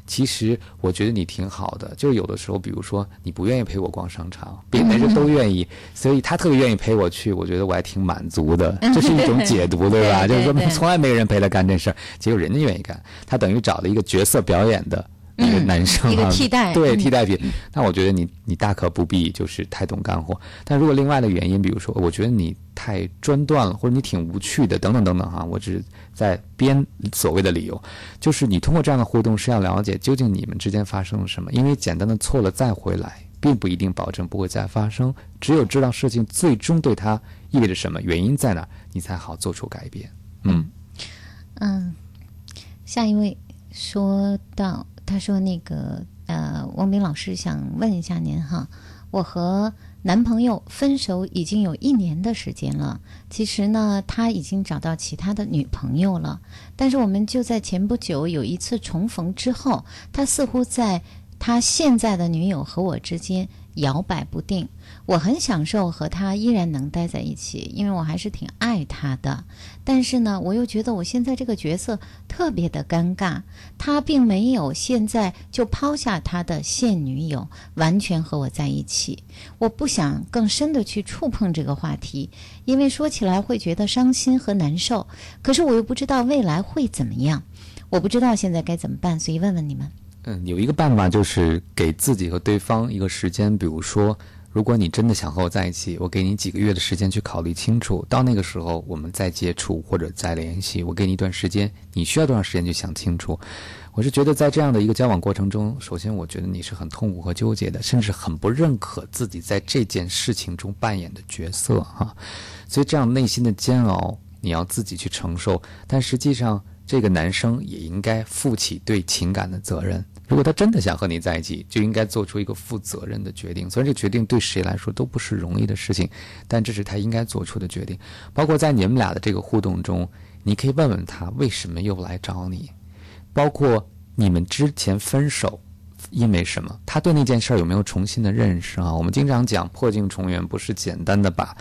其实我觉得你挺好的，就是有的时候，比如说你不愿意陪我逛商场，别的人都愿意，<laughs> 所以他特别愿意陪我去，我觉得我还挺满足的，这是一种解读，对吧？<laughs> 就是说从来没人陪他干这事儿，结果人家愿意干，他等于找了一个角色表演的。一个男生、一个 <laughs> 替代，对替代品。那我觉得你你大可不必就是太懂干货。但如果另外的原因，比如说我觉得你太专断了，或者你挺无趣的，等等等等哈，我只是在编所谓的理由。就是你通过这样的互动是要了解究竟你们之间发生了什么，因为简单的错了再回来，并不一定保证不会再发生。只有知道事情最终对他意味着什么，原因在哪，你才好做出改变。嗯嗯，下一位说到。他说：“那个呃，汪斌老师想问一下您哈，我和男朋友分手已经有一年的时间了。其实呢，他已经找到其他的女朋友了。但是我们就在前不久有一次重逢之后，他似乎在他现在的女友和我之间摇摆不定。我很享受和他依然能待在一起，因为我还是挺爱他的。但是呢，我又觉得我现在这个角色特别的尴尬。他并没有现在就抛下他的现女友，完全和我在一起。我不想更深的去触碰这个话题，因为说起来会觉得伤心和难受。可是我又不知道未来会怎么样，我不知道现在该怎么办，所以问问你们。嗯，有一个办法就是给自己和对方一个时间，比如说。如果你真的想和我在一起，我给你几个月的时间去考虑清楚，到那个时候我们再接触或者再联系。我给你一段时间，你需要多长时间去想清楚？我是觉得在这样的一个交往过程中，首先我觉得你是很痛苦和纠结的，甚至很不认可自己在这件事情中扮演的角色哈。所以这样内心的煎熬你要自己去承受，但实际上这个男生也应该负起对情感的责任。如果他真的想和你在一起，就应该做出一个负责任的决定。虽然这决定对谁来说都不是容易的事情，但这是他应该做出的决定。包括在你们俩的这个互动中，你可以问问他为什么又来找你，包括你们之前分手因为什么，他对那件事儿有没有重新的认识啊？我们经常讲破镜重圆，不是简单的把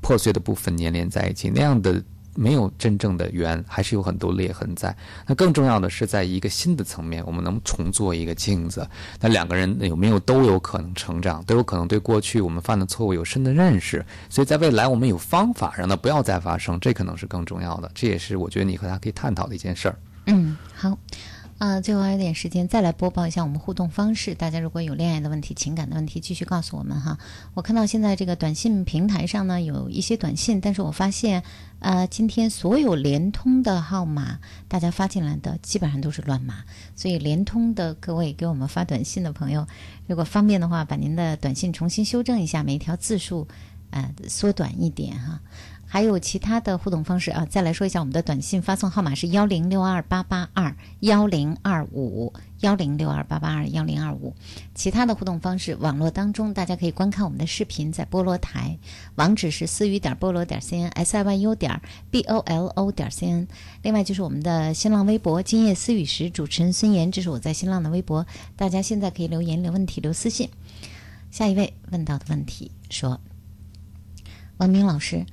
破碎的部分粘连在一起，那样的。没有真正的圆，还是有很多裂痕在。那更重要的是，在一个新的层面，我们能重做一个镜子。那两个人有没有都有可能成长，都有可能对过去我们犯的错误有深的认识。所以在未来，我们有方法让它不要再发生，这可能是更重要的。这也是我觉得你和他可以探讨的一件事儿。嗯，好。啊，最后还有点时间，再来播报一下我们互动方式。大家如果有恋爱的问题、情感的问题，继续告诉我们哈。我看到现在这个短信平台上呢有一些短信，但是我发现，呃，今天所有联通的号码，大家发进来的基本上都是乱码，所以联通的各位给我们发短信的朋友，如果方便的话，把您的短信重新修正一下，每一条字数，呃，缩短一点哈。还有其他的互动方式啊，再来说一下，我们的短信发送号码是幺零六二八八二幺零二五幺零六二八八二幺零二五。其他的互动方式，网络当中大家可以观看我们的视频，在菠萝台，网址是思雨点菠萝点 cn s i y u 点 b o l o 点 cn。另外就是我们的新浪微博“今夜思雨时”，主持人孙岩，这是我在新浪的微博，大家现在可以留言、留问题、留私信。下一位问到的问题说：“王明老师。”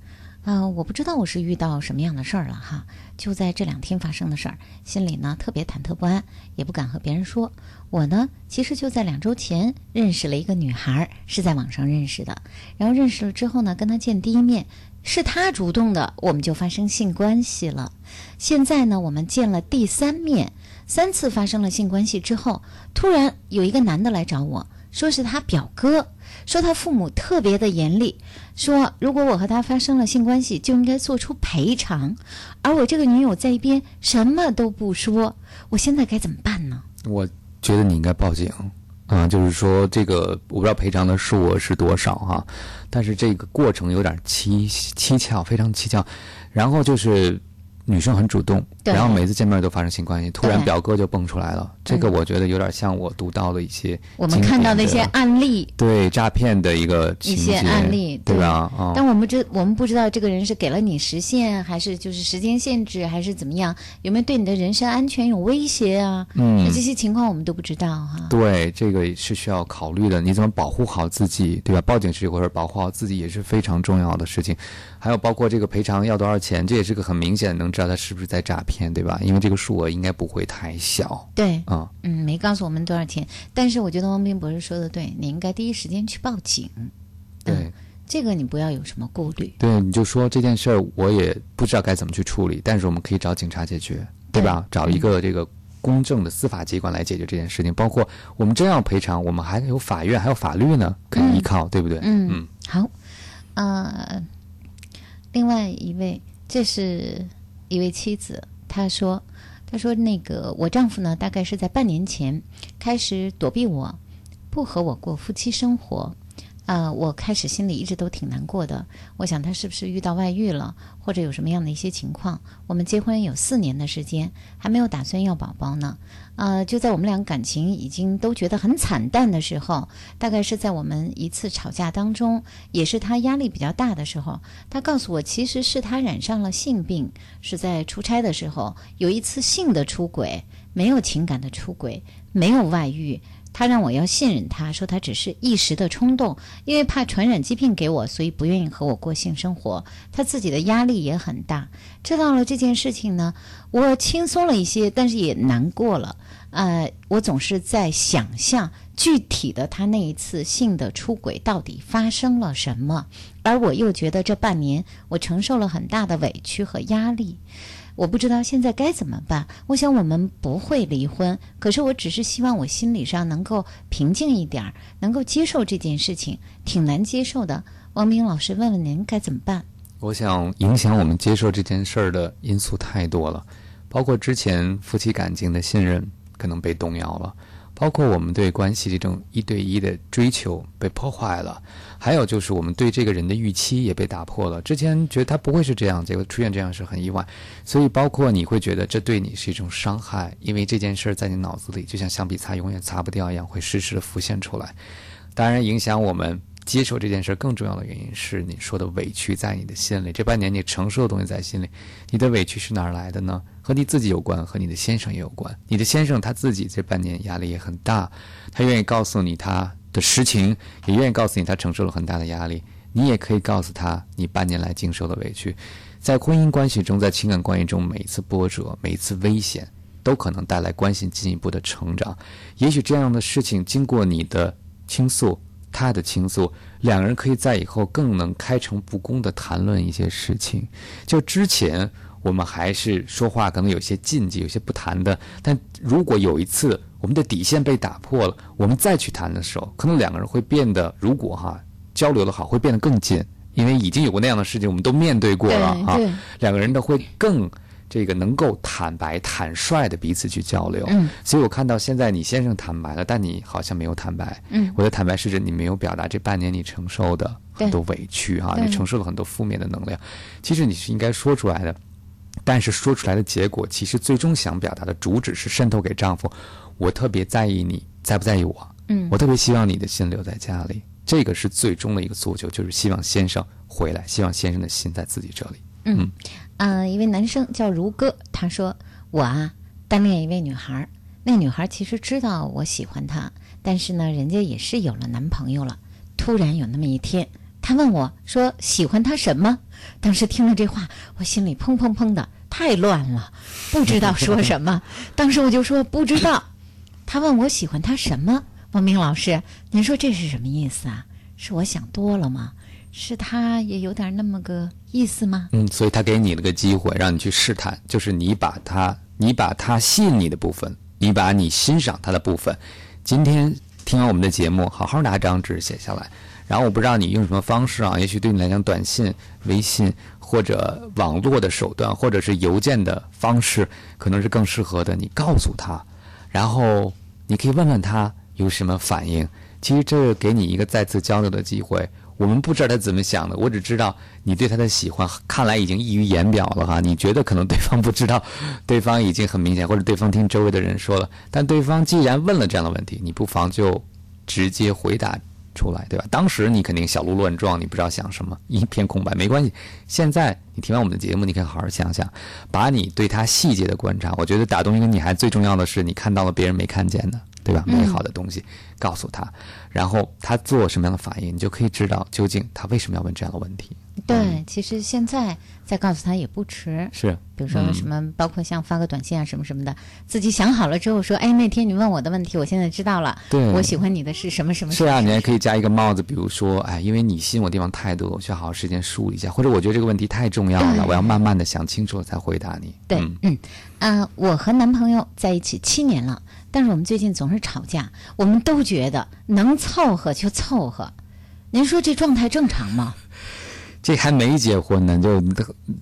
啊、呃，我不知道我是遇到什么样的事儿了哈，就在这两天发生的事儿，心里呢特别忐忑不安，也不敢和别人说。我呢，其实就在两周前认识了一个女孩，是在网上认识的。然后认识了之后呢，跟她见第一面，是她主动的，我们就发生性关系了。现在呢，我们见了第三面，三次发生了性关系之后，突然有一个男的来找我说是他表哥。说他父母特别的严厉，说如果我和他发生了性关系，就应该做出赔偿，而我这个女友在一边什么都不说，我现在该怎么办呢？我觉得你应该报警，嗯，就是说这个我不知道赔偿的数额是多少哈，但是这个过程有点蹊蹊跷，非常蹊跷。然后就是女生很主动，然后每次见面都发生性关系，突然表哥就蹦出来了。这个我觉得有点像我读到的一些我们看到的一些案例，对诈骗的一个情一些案例，对吧？啊、但我们知我们不知道这个人是给了你时限，还是就是时间限制，还是怎么样？有没有对你的人身安全有威胁啊？嗯那这些情况我们都不知道哈。对，这个是需要考虑的。你怎么保护好自己，对吧？报警是一回事，保护好自己也是非常重要的事情。还有包括这个赔偿要多少钱，这也是个很明显能知道他是不是在诈骗，对吧？因为这个数额应该不会太小。对，啊、嗯，没告诉我们多少钱，但是我觉得汪斌博士说的对，你应该第一时间去报警。对。这个你不要有什么顾虑。对，你就说这件事儿，我也不知道该怎么去处理，但是我们可以找警察解决，对吧？找一个这个公正的司法机关来解决这件事情。包括我们真要赔偿，我们还有法院，还有法律呢，可以依靠，对不对？嗯嗯，好，呃，另外一位，这是一位妻子，她说，她说那个我丈夫呢，大概是在半年前开始躲避我，不和我过夫妻生活。啊、我开始心里一直都挺难过的。我想他是不是遇到外遇了，或者有什么样的一些情况？我们结婚有四年的时间，还没有打算要宝宝呢。呃，就在我们俩感情已经都觉得很惨淡的时候，大概是在我们一次吵架当中，也是他压力比较大的时候，他告诉我，其实是他染上了性病，是在出差的时候有一次性的出轨，没有情感的出轨，没有外遇。他让我要信任他，说他只是一时的冲动，因为怕传染疾病给我，所以不愿意和我过性生活。他自己的压力也很大。知道了这件事情呢，我轻松了一些，但是也难过了。呃，我总是在想象具体的他那一次性的出轨到底发生了什么，而我又觉得这半年我承受了很大的委屈和压力。我不知道现在该怎么办。我想我们不会离婚，可是我只是希望我心理上能够平静一点儿，能够接受这件事情，挺难接受的。王明老师，问问您该怎么办？我想影响我们接受这件事儿的因素太多了，包括之前夫妻感情的信任可能被动摇了，包括我们对关系这种一对一的追求被破坏了，还有就是我们对这个人的预期也被打破了。之前觉得他不会是这样，结果出现这样是很意外。所以包括你会觉得这对你是一种伤害，因为这件事在你脑子里就像橡皮擦永远擦不掉一样，会时时的浮现出来。当然，影响我们接受这件事更重要的原因是你说的委屈在你的心里。这半年你承受的东西在心里，你的委屈是哪儿来的呢？和你自己有关，和你的先生也有关。你的先生他自己这半年压力也很大，他愿意告诉你他的实情，也愿意告诉你他承受了很大的压力。你也可以告诉他你半年来经受的委屈。在婚姻关系中，在情感关系中，每一次波折，每一次危险，都可能带来关系进一步的成长。也许这样的事情经过你的倾诉，他的倾诉，两个人可以在以后更能开诚布公的谈论一些事情。就之前我们还是说话可能有些禁忌，有些不谈的，但如果有一次我们的底线被打破了，我们再去谈的时候，可能两个人会变得，如果哈交流的好，会变得更近，因为已经有过那样的事情，我们都面对过了哈对对，两个人都会更。这个能够坦白、坦率的彼此去交流，嗯。所以我看到现在你先生坦白了，但你好像没有坦白。嗯。我的坦白是指你没有表达这半年你承受的很多委屈哈，对。你承受了很多负面的能量。其实你是应该说出来的，但是说出来的结果，其实最终想表达的主旨是渗透给丈夫，我特别在意你，在不在意我？嗯。我特别希望你的心留在家里，这个是最终的一个诉求，就是希望先生回来，希望先生的心在自己这里。嗯，啊、一位男生叫如歌，他说我啊单恋一位女孩，那女孩其实知道我喜欢她，但是呢，人家也是有了男朋友了。突然有那么一天，他问我说喜欢她什么？当时听了这话，我心里砰砰砰的，太乱了，不知道说什么。当时我就说不知道。他问我喜欢她什么？王明老师，您说这是什么意思啊？是我想多了吗？是他也有点那么个意思吗？嗯，所以他给你了个机会，让你去试探，就是你把他，你把他吸引你的部分，你把你欣赏他的部分，今天听完我们的节目，好好拿张纸写下来。然后我不知道你用什么方式啊，也许对你来讲，短信、微信或者网络的手段，或者是邮件的方式，可能是更适合的。你告诉他，然后你可以问问他有什么反应？其实这给你一个再次交流的机会。我们不知道他怎么想的，我只知道你对他的喜欢，看来已经溢于言表了哈。你觉得可能对方不知道，<laughs> 对方已经很明显，或者对方听周围的人说了。但对方既然问了这样的问题，你不妨就直接回答出来，对吧？当时你肯定小鹿乱撞，你不知道想什么，一片空白，没关系。现在你听完我们的节目，你可以好好想想，把你对他细节的观察，我觉得打动一个女孩最重要的是，你看到了别人没看见的。对吧？美好的东西，告诉他，然后他做什么样的反应，你就可以知道究竟他为什么要问这样的问题。对，其实现在再告诉他也不迟。是，比如说什么，包括像发个短信啊，什么什么的，自己想好了之后说，哎，那天你问我的问题，我现在知道了。对，我喜欢你的是什么什么。是啊，你还可以加一个帽子，比如说，哎，因为你吸引我地方太多，我需要好好时间梳理一下，或者我觉得这个问题太重要了，我要慢慢的想清楚了才回答你。对，嗯，啊，我和男朋友在一起七年了。但是我们最近总是吵架，我们都觉得能凑合就凑合。您说这状态正常吗？这还没结婚呢，就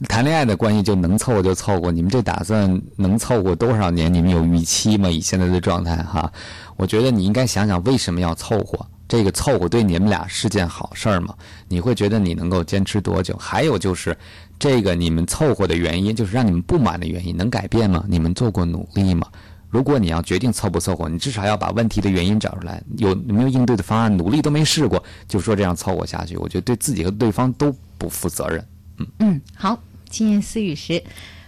谈恋爱的关系就能凑合就凑合。你们这打算能凑合多少年？你们有预期吗？以现在的状态哈，我觉得你应该想想为什么要凑合。这个凑合对你们俩是件好事儿吗？你会觉得你能够坚持多久？还有就是，这个你们凑合的原因，就是让你们不满的原因，能改变吗？你们做过努力吗？如果你要决定凑不凑合，你至少要把问题的原因找出来，有没有应对的方案？努力都没试过，就说这样凑合下去，我觉得对自己和对方都不负责任。嗯嗯，好，今言私语时，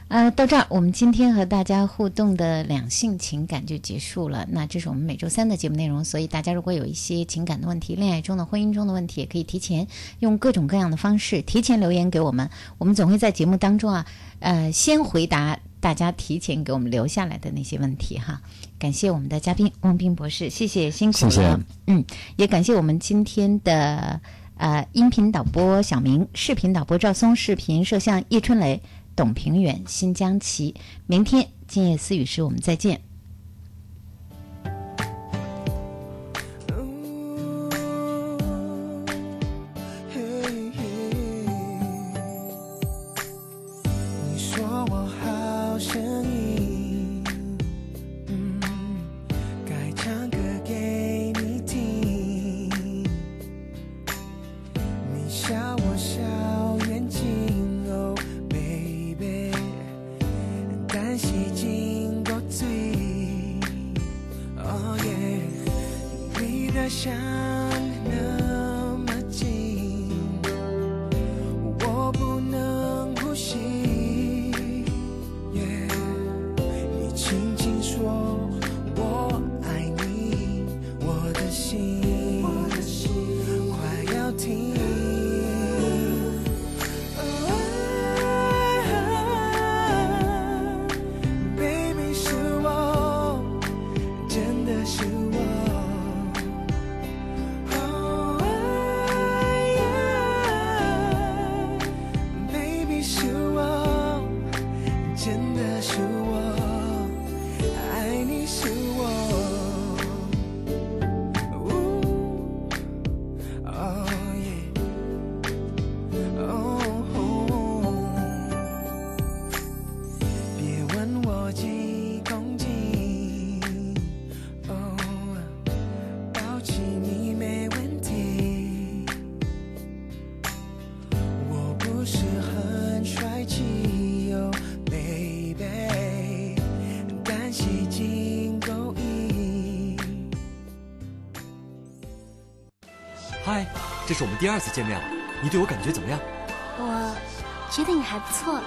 呃，到这儿我们今天和大家互动的两性情感就结束了。那这是我们每周三的节目内容，所以大家如果有一些情感的问题、恋爱中的、婚姻中的问题，也可以提前用各种各样的方式提前留言给我们，我们总会在节目当中啊，呃，先回答。大家提前给我们留下来的那些问题哈，感谢我们的嘉宾汪斌博士，谢谢辛苦了，嗯，也感谢我们今天的呃音频导播小明，视频导播赵松，视频摄像叶春雷、董平远、新疆奇，明天今夜思语时我们再见。是我们第二次见面了，你对我感觉怎么样？我觉得你还不错，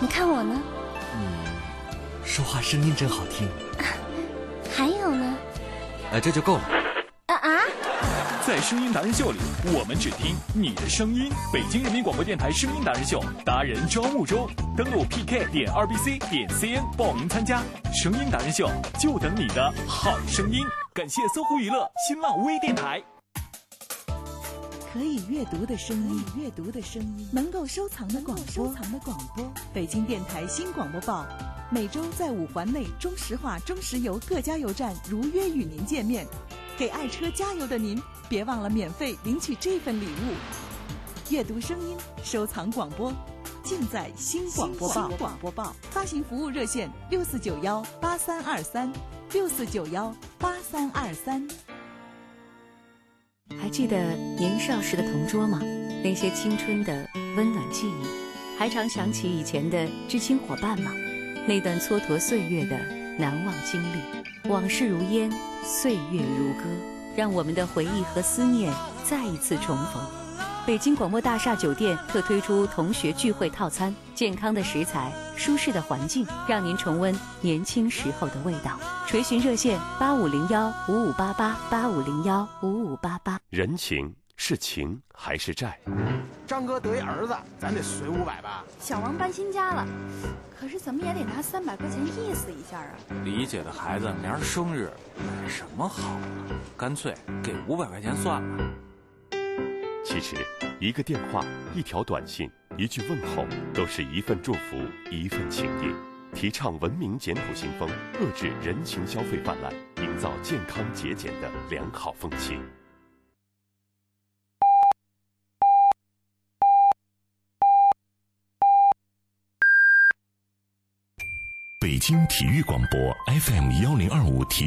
你看我呢？嗯，说话声音真好听。<laughs> 还有呢？呃，这就够了。啊啊！在声音达人秀里，我们只听你的声音。北京人民广播电台声音达人秀达人招募中，登录 PK 点二 BC 点 CN 报名参加。声音达人秀就等你的好声音。感谢搜狐娱乐、新浪微电台。可以阅读的声音，阅读的声音，能够收藏的广播，收藏的广播。北京电台新广播报，每周在五环内中石化、中石油各加油站如约与您见面。给爱车加油的您，别忘了免费领取这份礼物。阅读声音，收藏广播，尽在新广播报。广播报发行服务热线：六四九幺八三二三，六四九幺八三二三。还记得年少时的同桌吗？那些青春的温暖记忆，还常想起以前的知青伙伴吗？那段蹉跎岁月的难忘经历，往事如烟，岁月如歌，让我们的回忆和思念再一次重逢。北京广播大厦酒店特推出同学聚会套餐，健康的食材，舒适的环境，让您重温年轻时候的味道。垂询热线八五零幺五五八八八五零幺五五八八。人情是情还是债？张哥得一儿子，咱得随五百吧。小王搬新家了，可是怎么也得拿三百块钱意思一下啊。李姐的孩子明儿生日，买什么好啊？干脆给五百块钱算了。其实，一个电话、一条短信、一句问候，都是一份祝福，一份情谊。提倡文明简朴新风，遏制人情消费泛滥，营造健康节俭的良好风气。北京体育广播 FM 幺零二五提示。